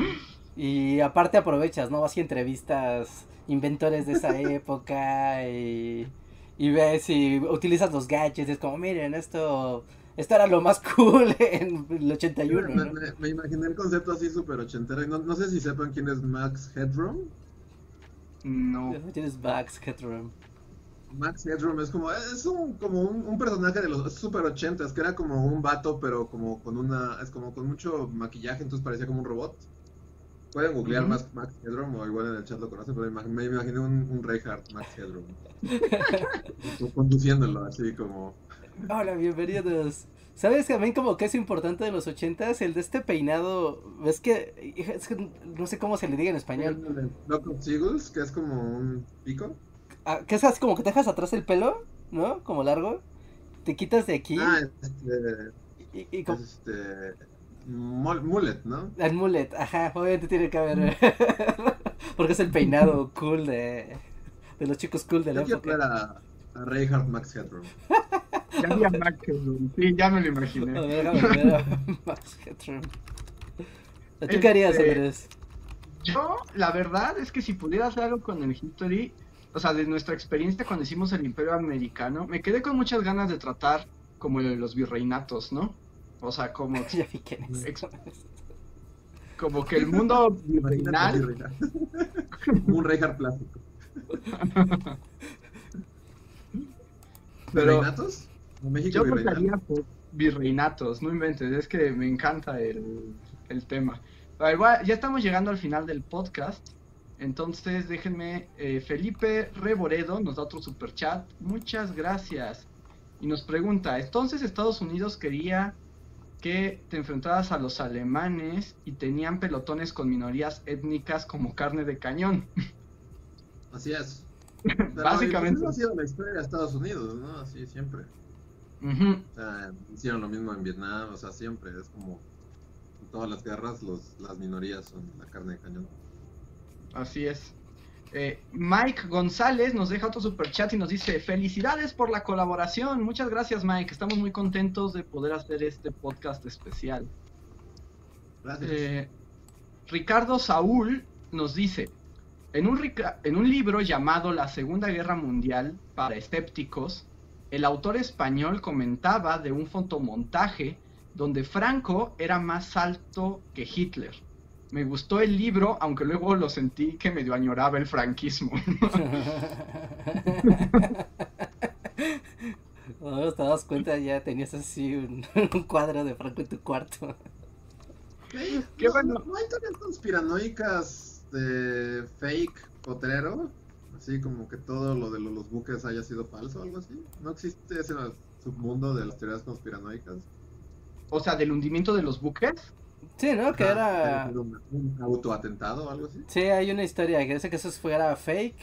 y aparte aprovechas, ¿no? Vas y entrevistas inventores de esa época y, y ves y utilizas los gadgets, es como, miren, esto esto era lo más cool en el 81. Me, me, me imaginé el concepto así súper ochentero. No, no sé si sepan quién es Max Headroom. No. ¿Quién es Max Headroom? Max Headroom es como, es un, como un, un personaje de los super ochentas, que era como un vato, pero como con una, es como con mucho maquillaje, entonces parecía como un robot. Pueden googlear. Max, Max Headroom o igual en el chat lo conocen, pero me imaginé un, un Reinhardt Max Headroom. Conduciéndolo así como... Hola, bienvenidos. ¿Sabes también como que es importante de los ochentas? El de este peinado, ves que, es que no sé cómo se le diga en español. Lock of Seagulls, que es como un pico. Ah, que es así como que te dejas atrás el pelo, ¿no? Como largo. Te quitas de aquí Ah, este... y, y como... Es este... mul- Mullet, ¿no? El mullet, ajá, obviamente tiene que haber. Porque es el peinado cool de, de los chicos cool de la Yo época. a, a Reinhardt Max Headroom. Ya había Mac Headroom. Sí, ya me lo A imaginé. ver, déjame ver a Max Headroom. ¿Tú Este- qué harías, Andrés? Yo, la verdad es que si pudiera hacer algo con el History, o sea, de nuestra experiencia cuando hicimos el Imperio Americano, me quedé con muchas ganas de tratar como el de los virreinatos, ¿no? O sea, como, Ya vi quién es. ex- como que el mundo virreinal un Reinhardt. plástico. Pero- ¿Reinatos? ¿O México Yo votaría por virreinatos, no inventes, es que me encanta el, el tema. Ah, ya estamos llegando al final del podcast, entonces déjenme, eh, Felipe Reboredo nos da otro super chat, muchas gracias. Y nos pregunta, entonces Estados Unidos quería que te enfrentaras a los alemanes y tenían pelotones con minorías étnicas como carne de cañón. Así es. Pero, Básicamente. pues, ha sido la historia de Estados Unidos, ¿no? Así siempre. Ujú. O sea, hicieron lo mismo en Vietnam, o sea, siempre. Es como en todas las guerras, los, las minorías son la carne de cañón. Así es. Eh, Mike González nos deja otro super chat y nos dice felicidades por la colaboración. Muchas gracias Mike. Estamos muy contentos de poder hacer este podcast especial. Gracias. Eh, Ricardo Saúl nos dice en un, en un libro llamado La Segunda Guerra Mundial para escépticos, el autor español comentaba de un fotomontaje donde Franco era más alto que Hitler. Me gustó el libro, aunque luego lo sentí que medio añoraba el franquismo. Cuando te das cuenta ya tenías así un, un cuadro de Franco en tu cuarto. Qué no, bueno. no- no hay teorías conspiranoicas de fake potrero? Así como que todo lo de lo- los buques haya sido falso o algo así. ¿No existe ese submundo de las teorías conspiranoicas? o sea, del hundimiento de los buques. Sí, ¿no? Que era... un, un autoatentado o algo así. Sí, hay una historia que dice que eso fuera fake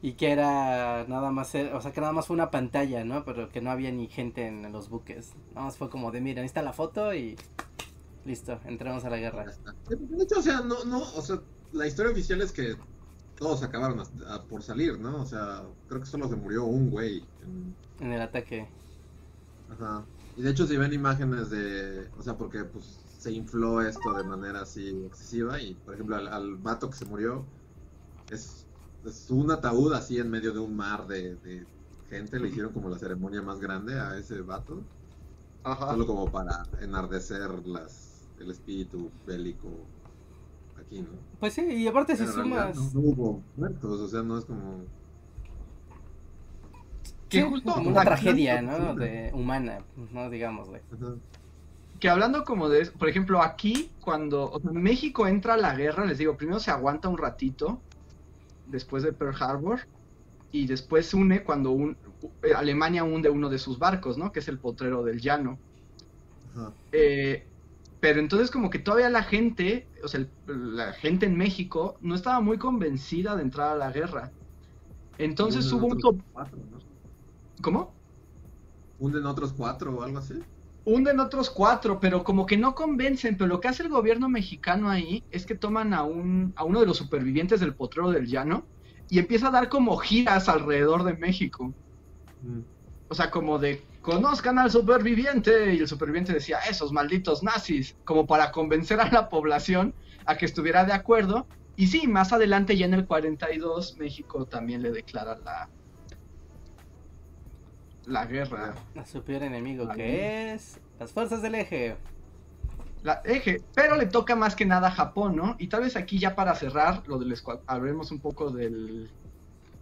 y que era nada más, eh, o sea, que nada más fue una pantalla, ¿no? Pero que no había ni gente en los buques. Nada más fue como de, mira, ahí está la foto y listo, entramos a la guerra. De hecho, o sea, no, no, o sea, la historia oficial es que todos acabaron hasta- a- por salir, ¿no? O sea, creo que solo se murió un güey. en- En el ataque. Ajá. Y de hecho, si ven imágenes de, o sea, porque pues se infló esto de manera así excesiva y, por ejemplo, al, al vato que se murió es, es un ataúd así en medio de un mar de, de gente. Le hicieron como la ceremonia más grande a ese vato, Ajá. solo como para enardecer las, el espíritu bélico aquí, ¿no? Pues sí, y aparte si Pero realidad sumas... no, no hubo muertos, o sea, no es como... Que Sí, justo como una tragedia, ¿no? De humana, ¿no? Digamos, güey. Ajá. que hablando como de, por ejemplo, aquí cuando o sea, México entra a la guerra, les digo, primero se aguanta un ratito después de Pearl Harbor y después se une cuando un, eh, Alemania hunde uno de sus barcos, ¿no? Que es el potrero del llano. Ajá. Eh, pero entonces como que todavía la gente, o sea, el- la gente en México no estaba muy convencida de entrar a la guerra. Entonces hubo un... otros top- cuatro, ¿no? ¿Cómo? Hunden otros cuatro o algo así. hunden otros cuatro, pero como que no convencen. Pero lo que hace el gobierno mexicano ahí es que toman a, un, a uno de los supervivientes del potrero del llano y empieza a dar como giras alrededor de México. Mm. O sea, como de conozcan al superviviente. Y el superviviente decía, esos malditos nazis, como para convencer a la población a que estuviera de acuerdo. Y sí, más adelante, ya en el 42, México también le declara la, la guerra. A su peor enemigo, que es las fuerzas del eje. La eje, pero le toca más que nada a Japón, ¿no? Y tal vez aquí ya para cerrar lo del escuadrón, hablemos un poco del...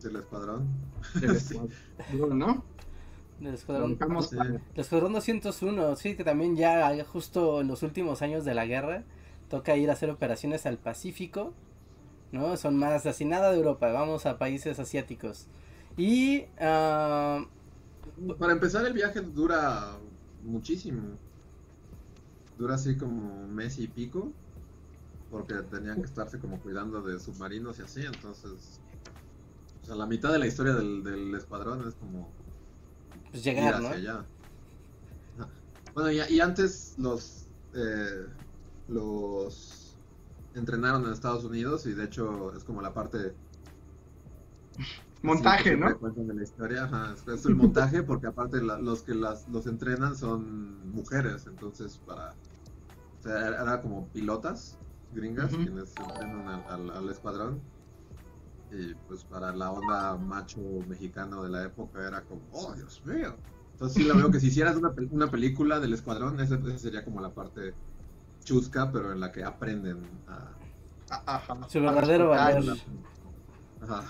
Del escuadrón. Del escuadrón, ¿no? Del escuadrón, el escuadrón 201, sí, que también ya justo en los últimos años de la guerra toca ir a hacer operaciones al Pacífico, ¿no? Son más así nada de Europa, vamos a países asiáticos. Y uh, para empezar, el viaje dura muchísimo. Dura así como un mes y pico. Porque tenían que estarse como cuidando de submarinos y así. Entonces, o sea, la mitad de la historia del, escuadrón es como pues llegar, hacia allá. Bueno, y, antes los eh, los entrenaron en Estados Unidos y de hecho es como la parte montaje, ¿no? De la historia, ajá, es el montaje porque aparte los que las, los entrenan son mujeres, entonces para, o sea, era como pilotas gringas quienes entrenan al, escuadrón y pues para la onda macho mexicano de la época era como, oh Dios mío. Entonces sí la veo que si hicieras una, una película del escuadrón, esa, sería como la parte chusca, pero en la que aprenden a... Ajá, Su verdadero valor. Ajá.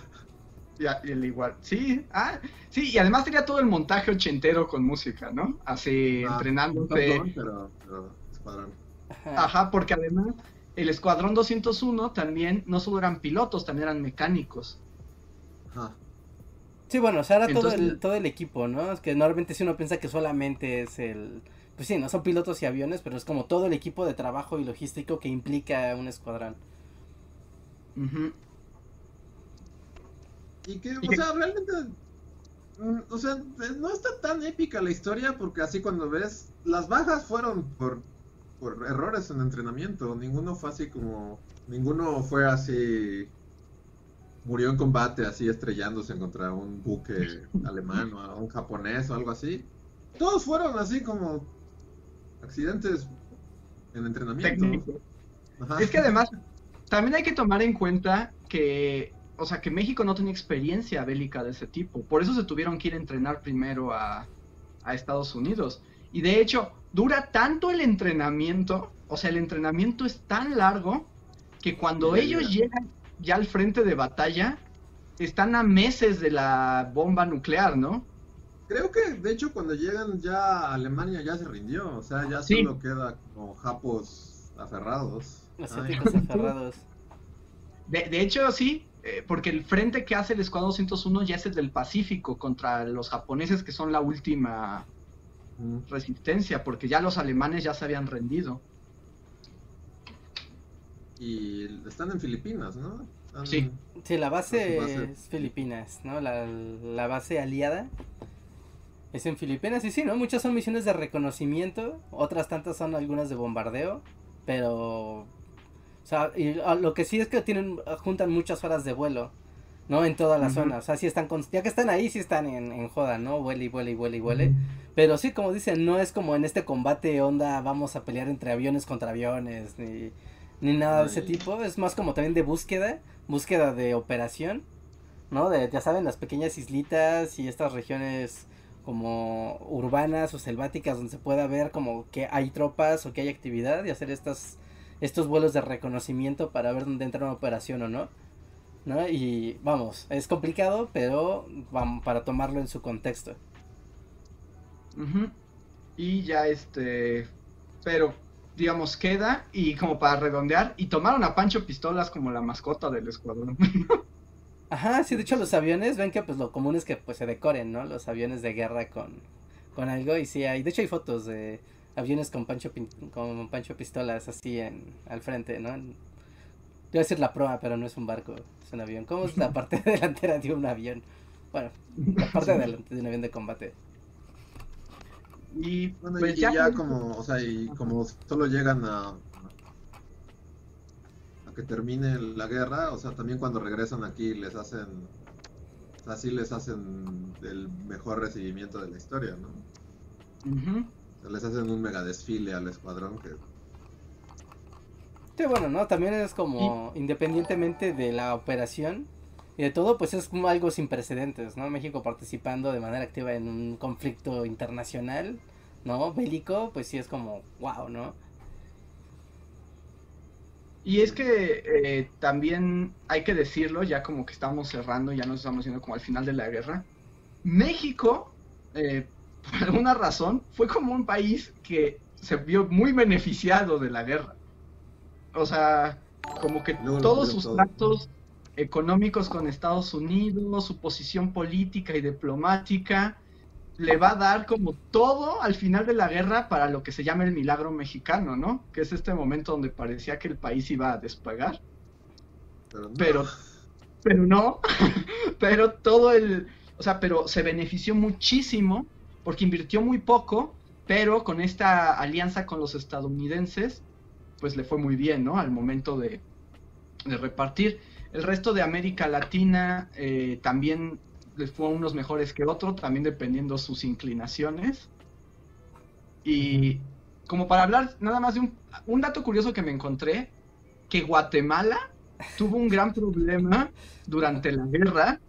Y, el igual. Sí, ah, sí, y además tenía todo el montaje ochentero con música, ¿no? Así, ah, entrenándote. pero, escuadrón. Ajá, porque además el Escuadrón 201 también no solo eran pilotos, también eran mecánicos. Ajá. Sí, bueno, o sea, era todo, el, todo el equipo, ¿no? Es que normalmente si uno piensa que solamente es el... Pues sí, no son pilotos y aviones, pero es como todo el equipo de trabajo y logístico que implica un escuadrón. Ajá. Y que, o sea, realmente. Mm, o sea, no está tan épica la historia porque así cuando ves. Las bajas fueron por, por errores en entrenamiento. Ninguno fue así como. Ninguno fue así. Murió en combate así estrellándose contra un buque alemán o un japonés o algo así. Todos fueron así como accidentes en entrenamiento. Es que además también hay que tomar en cuenta que o sea, que México no tenía experiencia bélica de ese tipo. Por eso se tuvieron que ir a entrenar primero a, Estados Unidos. Y de hecho, dura tanto el entrenamiento, o sea, el entrenamiento es tan largo que cuando ellos llegan ya al frente de batalla, están a meses de la bomba nuclear, ¿no? Creo que, de hecho, cuando llegan ya a Alemania ya se rindió, o sea, ya solo queda como japos aferrados. aferrados. De, de hecho, sí, eh, porque el frente que hace el Escuadrón 201 ya es el del Pacífico contra los japoneses que son la última resistencia, porque ya los alemanes ya se habían rendido. Y están en Filipinas, ¿no? sí. Sí, la base, es Filipinas, ¿no? La, la base aliada es en Filipinas y sí, ¿no? Muchas son misiones de reconocimiento, otras tantas son algunas de bombardeo, pero o sea, y ah, lo que sí es que tienen, juntan muchas horas de vuelo, ¿no? En toda la zona. O sea, sí están, con, ya que están ahí, sí están en, en joda, ¿no? Vuele y vuele y vuele y vuele. Pero sí, como dicen, no es como en este combate onda, vamos a pelear entre aviones contra aviones, ni, ni nada de ese tipo. Es más como también de búsqueda, búsqueda de operación, ¿no? De, ya saben, las pequeñas islitas y estas regiones como urbanas o selváticas donde se pueda ver como que hay tropas o que hay actividad y hacer estas estos vuelos de reconocimiento para ver dónde entra una operación o no. ¿No? Y vamos, es complicado, pero vamos, para tomarlo en su contexto. Y ya este, pero digamos queda y como para redondear y tomaron a Pancho Pistolas como la mascota del escuadrón. Ajá, sí, de hecho los aviones, ven que pues lo común es que pues se decoren, ¿no? Los aviones de guerra con, con algo y sí hay, de hecho hay fotos de aviones con Pancho, con Pancho Pistolas así en, al frente, ¿no? Debe decir la proa, pero no es un barco, es un avión. ¿Cómo es la parte delantera de un avión? Bueno, la parte delante de un avión de combate. Y, Bueno, pues y, ya, como, o sea, y como solo llegan a, a que termine la guerra, o sea, también cuando regresan aquí les hacen, o sea, sí les hacen el mejor recibimiento de la historia, ¿no? O sea, les hacen un mega desfile al escuadrón que Sí, bueno, ¿no? También es como, independientemente de la operación y de todo, pues es como algo sin precedentes, ¿no? México participando de manera activa en un conflicto internacional, ¿no? Bélico, pues sí es como, wow, ¿no? Y es que eh, también hay que decirlo, ya como que estamos cerrando, ya nos estamos yendo como al final de la guerra. México, eh, por alguna razón, fue como un país que se vio muy beneficiado de la guerra. O sea, como que todos sus todo. tratos económicos con Estados Unidos, su posición política y diplomática, le va a dar como todo al final de la guerra para lo que se llama el milagro mexicano, ¿no? Que es este momento donde parecía que el país iba a despegar, pero no. pero, pero no, pero todo el, o sea, pero se benefició muchísimo porque invirtió muy poco, pero con esta alianza con los estadounidenses, pues le fue muy bien, ¿no? Al momento de, repartir. El resto de América Latina eh, también les fue unos mejores que otros, también dependiendo sus inclinaciones. Y como para hablar nada más de un, un dato curioso que me encontré, que Guatemala tuvo un gran problema durante la guerra,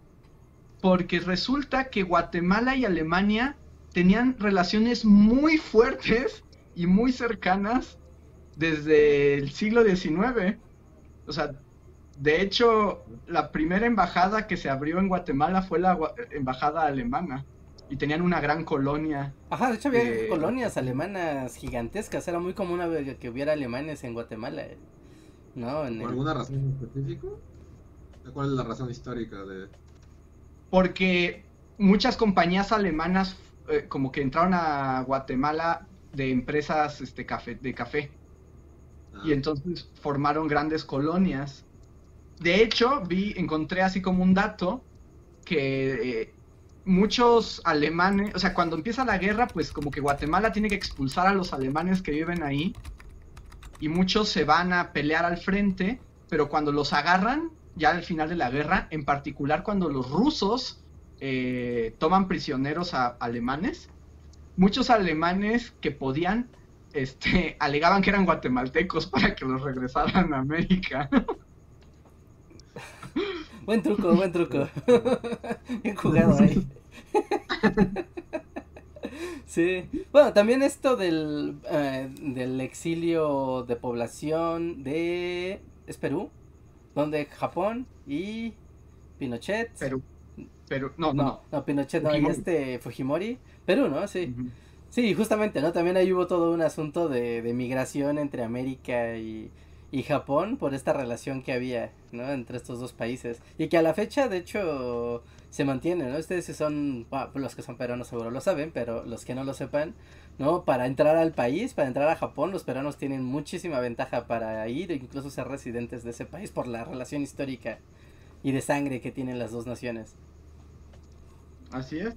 porque resulta que Guatemala y Alemania tenían relaciones muy fuertes y muy cercanas desde el siglo XIX. O sea, de hecho, la primera embajada que se abrió en Guatemala fue la embajada alemana. Y tenían una gran colonia. Ajá, de hecho había Eh, colonias alemanas gigantescas, era muy común que hubiera alemanes en Guatemala, ¿no? En ¿Por el- alguna razón en específico? ¿Cuál es la razón histórica de...? Porque muchas compañías alemanas eh, como que entraron a Guatemala de empresas este, café, de café. Y entonces formaron grandes colonias. De hecho, vi, encontré así como un dato que eh, muchos alemanes, o sea, cuando empieza la guerra, pues como que Guatemala tiene que expulsar a los alemanes que viven ahí y muchos se van a pelear al frente, pero cuando los agarran, ya al final de la guerra, en particular cuando los rusos eh, toman prisioneros a alemanes, muchos alemanes que podían este, alegaban que eran guatemaltecos para que los regresaran a América. Buen truco, buen truco. Bien jugado ahí. Sí. Bueno, también esto del, eh, del exilio de población de... ¿Es Perú? Donde Japón y Pinochet... Pero, pero, no, no. No, no, Pinochet no, y Fujimori. este Fujimori. Perú, ¿no? Sí. Ujú. Sí, justamente, ¿no? También ahí hubo todo un asunto de, de migración entre América y, y Japón por esta relación que había, ¿no? Entre estos dos países. Y que a la fecha, de hecho, se mantiene, ¿no? Ustedes si son, bueno, los que son peruanos seguro lo saben, pero los que no lo sepan, ¿no? Para entrar al país, para entrar a Japón, los peruanos tienen muchísima ventaja para ir e incluso ser residentes de ese país por la relación histórica y de sangre que tienen las dos naciones. Así es.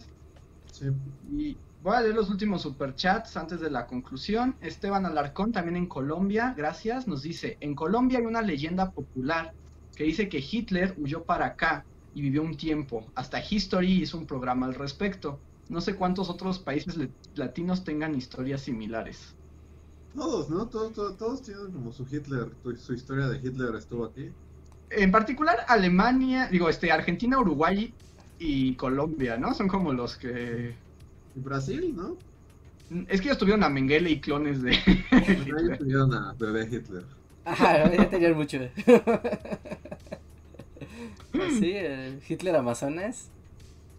sí. Y voy a leer los últimos superchats antes de la conclusión. Esteban Alarcón, también en Colombia, gracias, nos dice, en Colombia hay una leyenda popular que dice que Hitler huyó para acá y vivió un tiempo. Hasta History hizo un programa al respecto. No sé cuántos otros países latinos tengan historias similares. Todos, ¿no? Todos, todos, todos tienen como su Hitler, su historia de Hitler estuvo aquí. En particular Alemania, digo, este, Argentina, Uruguay y Colombia, ¿no? Son como los que... Brasil, ¿no? Es que ellos tuvieron a Mengele y clones de... Ellos tuvieron a bebé Hitler. Ajá, ya tenían mucho. sí, el Hitler Amazonas.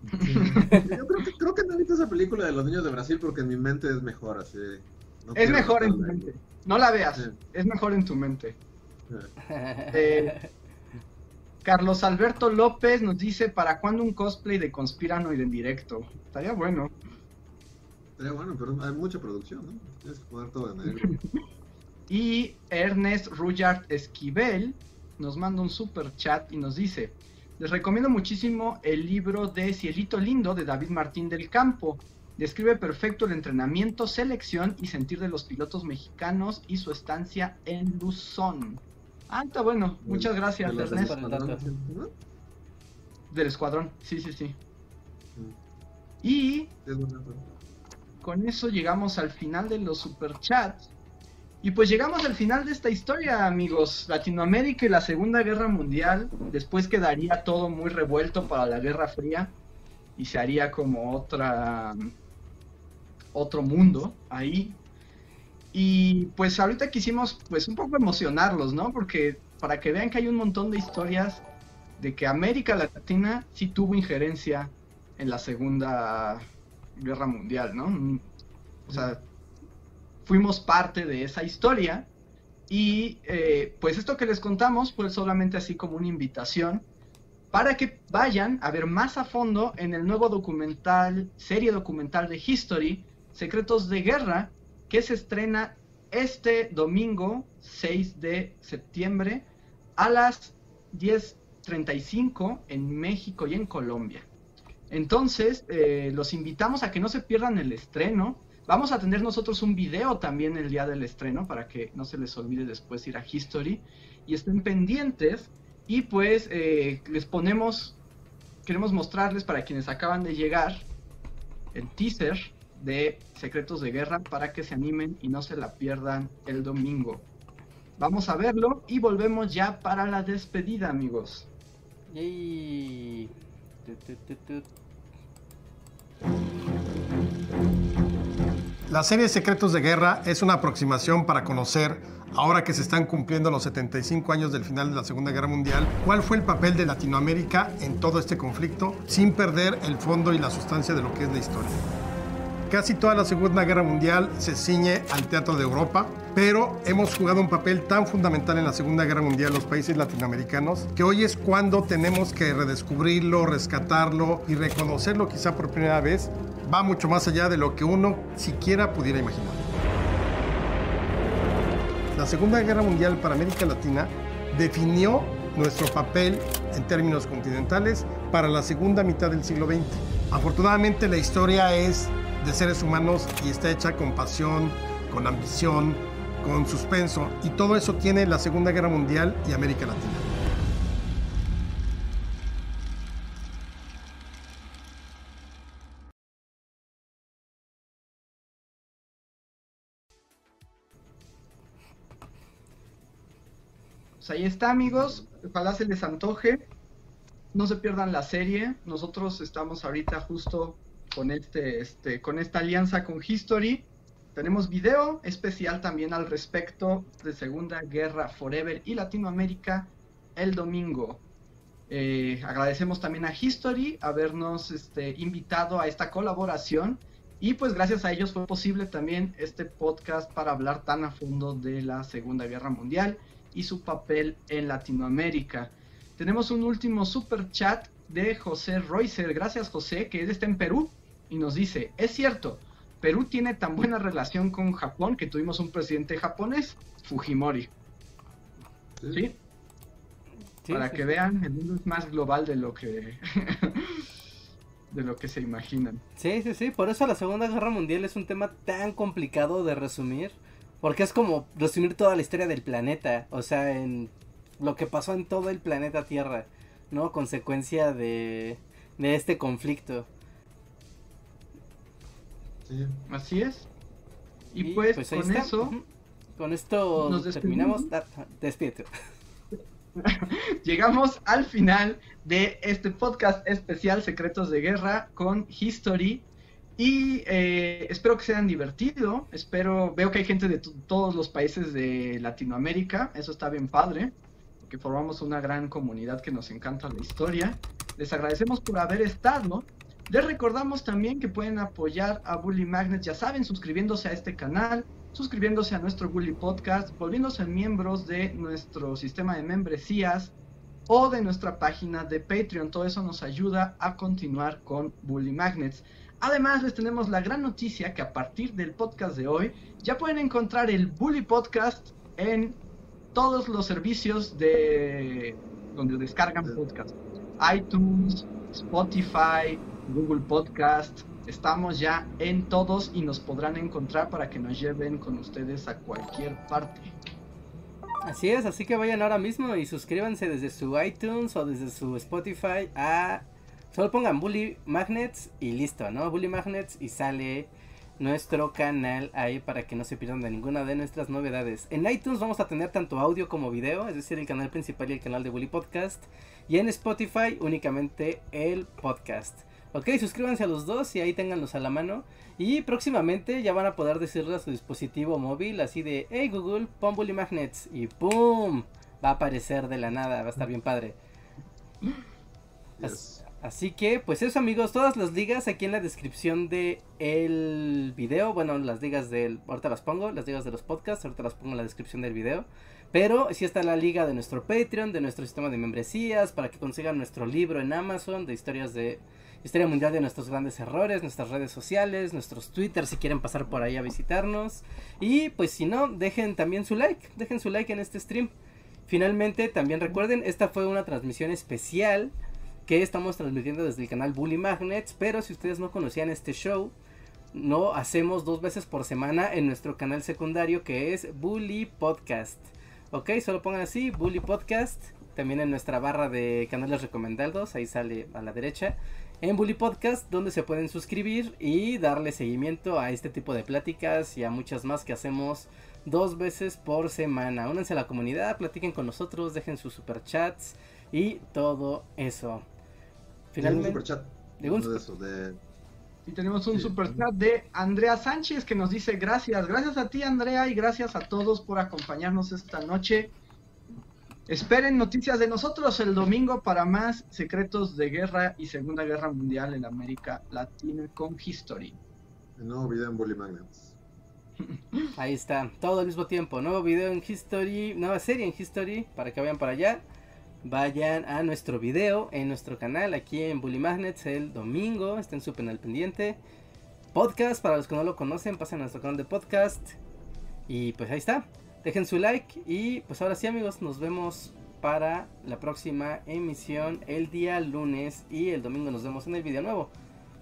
Yo creo que, creo que no he visto esa película de los niños de Brasil porque en mi mente es mejor así. No Es mejor en tu mente. No la veas. Sí. Es mejor en tu mente. Sí. Eh, Carlos Alberto López nos dice, ¿para cuándo un cosplay de Conspiranoid en directo? Estaría bueno. Estaría bueno, pero hay mucha producción, ¿no? Tienes que poner todo en negro. Y Ernest Rullard Esquivel nos manda un super chat y nos dice, les recomiendo muchísimo el libro de Cielito Lindo de David Martín del Campo. Describe perfecto el entrenamiento, selección y sentir de los pilotos mexicanos y su estancia en Luzón. Ah, está bueno. Muchas gracias, Ernesto. Del escuadrón, sí, sí, sí. Mm. Y con eso llegamos al final de los superchats. Y pues llegamos al final de esta historia, amigos. Latinoamérica y la Segunda Guerra Mundial. Después quedaría todo muy revuelto para la Guerra Fría. Y se haría como otra. otro mundo ahí. Y pues ahorita quisimos pues un poco emocionarlos, ¿no? Porque para que vean que hay un montón de historias de que América Latina sí tuvo injerencia en la Segunda Guerra Mundial, ¿no? O sea, fuimos parte de esa historia y eh, pues esto que les contamos fue solamente así como una invitación para que vayan a ver más a fondo en el nuevo documental, serie documental de History, Secretos de Guerra, que se estrena este domingo 6 de septiembre a las 10.35 en México y en Colombia. Entonces, eh, los invitamos a que no se pierdan el estreno. Vamos a tener nosotros un video también el día del estreno para que no se les olvide después ir a History y estén pendientes. Y pues eh, les ponemos, queremos mostrarles para quienes acaban de llegar el teaser de Secretos de Guerra para que se animen y no se la pierdan el domingo. Vamos a verlo y volvemos ya para la despedida, amigos. Yay. La serie Secretos de Guerra es una aproximación para conocer, ahora que se están cumpliendo los 75 años del final de la Segunda Guerra Mundial, cuál fue el papel de Latinoamérica en todo este conflicto, sin perder el fondo y la sustancia de lo que es la historia. Casi toda la Segunda Guerra Mundial se ciñe al teatro de Europa, pero hemos jugado un papel tan fundamental en la Segunda Guerra Mundial los países latinoamericanos que hoy es cuando tenemos que redescubrirlo, rescatarlo y reconocerlo quizá por primera vez va mucho más allá de lo que uno siquiera pudiera imaginar. La Segunda Guerra Mundial para América Latina definió nuestro papel en términos continentales para la segunda mitad del siglo XX. Afortunadamente la historia es de seres humanos y está hecha con pasión, con ambición, con suspenso y todo eso tiene la Segunda Guerra Mundial y América Latina. Pues ahí está, amigos. Ojalá se les antoje. No se pierdan la serie. Nosotros estamos ahorita justo con este, este, con esta alianza con History. Tenemos video especial también al respecto de Segunda Guerra Forever y Latinoamérica el domingo. Eh, agradecemos también a History habernos este, invitado a esta colaboración y pues gracias a ellos fue posible también este podcast para hablar tan a fondo de la Segunda Guerra Mundial y su papel en Latinoamérica. Tenemos un último super chat de José Reuser. Gracias José, que él está en Perú y nos dice, es cierto, Perú tiene tan buena relación con Japón que tuvimos un presidente japonés, Fujimori. ¿Sí? Para que vean, el mundo es más global de lo que de lo que se imaginan. Sí, sí, sí, por eso la Segunda Guerra Mundial es un tema tan complicado de resumir porque es como resumir toda la historia del planeta, o sea, en lo que pasó en todo el planeta Tierra, ¿no? Consecuencia de, de este conflicto. Sí. Así es. Y, pues, pues con eso... Con esto terminamos. Ah, despídete. Llegamos al final de este podcast especial Secretos de Guerra con History. Y eh, espero que se hayan divertido. Espero, veo que hay gente de todos los países de Latinoamérica. Eso está bien padre. Que formamos una gran comunidad que nos encanta la historia. Les agradecemos por haber estado. Les recordamos también que pueden apoyar a Bully Magnet, ya saben, suscribiéndose a este canal, suscribiéndose a nuestro Bully Podcast, volviéndose miembros de nuestro sistema de membresías o de nuestra página de Patreon. Todo eso nos ayuda a continuar con Bully Magnets. Además, les tenemos la gran noticia que a partir del podcast de hoy ya pueden encontrar el Bully Podcast en todos los servicios de donde descargan podcast. iTunes, Spotify, Google Podcast, Estamos ya en todos y nos podrán encontrar para que nos lleven con ustedes a cualquier parte. Así es, así que vayan ahora mismo y suscríbanse desde su iTunes o desde su Spotify a... Solo pongan Bully Magnets y listo, ¿no? Bully Magnets y sale nuestro canal ahí para que no se pierdan de ninguna de nuestras novedades. En iTunes vamos a tener tanto audio como video, es decir, el canal principal y el canal de Bully Podcast. Y en Spotify únicamente el podcast. Ok, suscríbanse a los dos y ahí tenganlos a la mano. Y próximamente ya van a poder decirle a su dispositivo móvil así de, hey Google, pon Bully Magnets y ¡pum! Va a aparecer de la nada, va a estar bien padre. Así que, pues eso amigos, todas las ligas aquí en la descripción de el video, bueno, las ligas del, ahorita las pongo, las ligas de los podcasts, ahorita las pongo en la descripción del video. Pero sí está la liga de nuestro Patreon, de nuestro sistema de membresías, para que consigan nuestro libro en Amazon de historias de historia mundial de nuestros grandes errores, nuestras redes sociales, nuestros Twitter si quieren pasar por ahí a visitarnos. Y pues si no, dejen también su like, dejen su like en este stream. Finalmente, también recuerden, esta fue una transmisión especial que estamos transmitiendo desde el canal Bully Magnets, pero si ustedes no conocían este show, no hacemos dos veces por semana en nuestro canal secundario que es Bully Podcast. Ok, solo pongan así, Bully Podcast, también en nuestra barra de canales recomendados, ahí sale a la derecha en Bully Podcast, donde se pueden suscribir y darle seguimiento a este tipo de pláticas y a muchas más que hacemos dos veces por semana. Únanse a la comunidad, platiquen con nosotros, dejen sus superchats y todo eso. Finalmente, un superchat. Y tenemos un superchat de Andrea Sánchez que nos dice gracias, gracias a ti Andrea y gracias a todos por acompañarnos esta noche. Esperen noticias de nosotros el domingo para más secretos de guerra y Segunda Guerra Mundial en América Latina con History. El nuevo video en Bully Magnets. Ahí está, todo al mismo tiempo. Nuevo video en History, nueva serie en History para que vayan para allá. Vayan a nuestro video en nuestro canal aquí en Bully Magnets el domingo. Estén súper al pendiente. Podcast, para los que no lo conocen, pasen a nuestro canal de podcast. Y pues ahí está. Dejen su like y pues ahora sí amigos, nos vemos para la próxima emisión el día lunes y el domingo nos vemos en el video nuevo.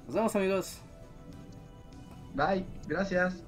Nos vemos amigos. Bye, gracias.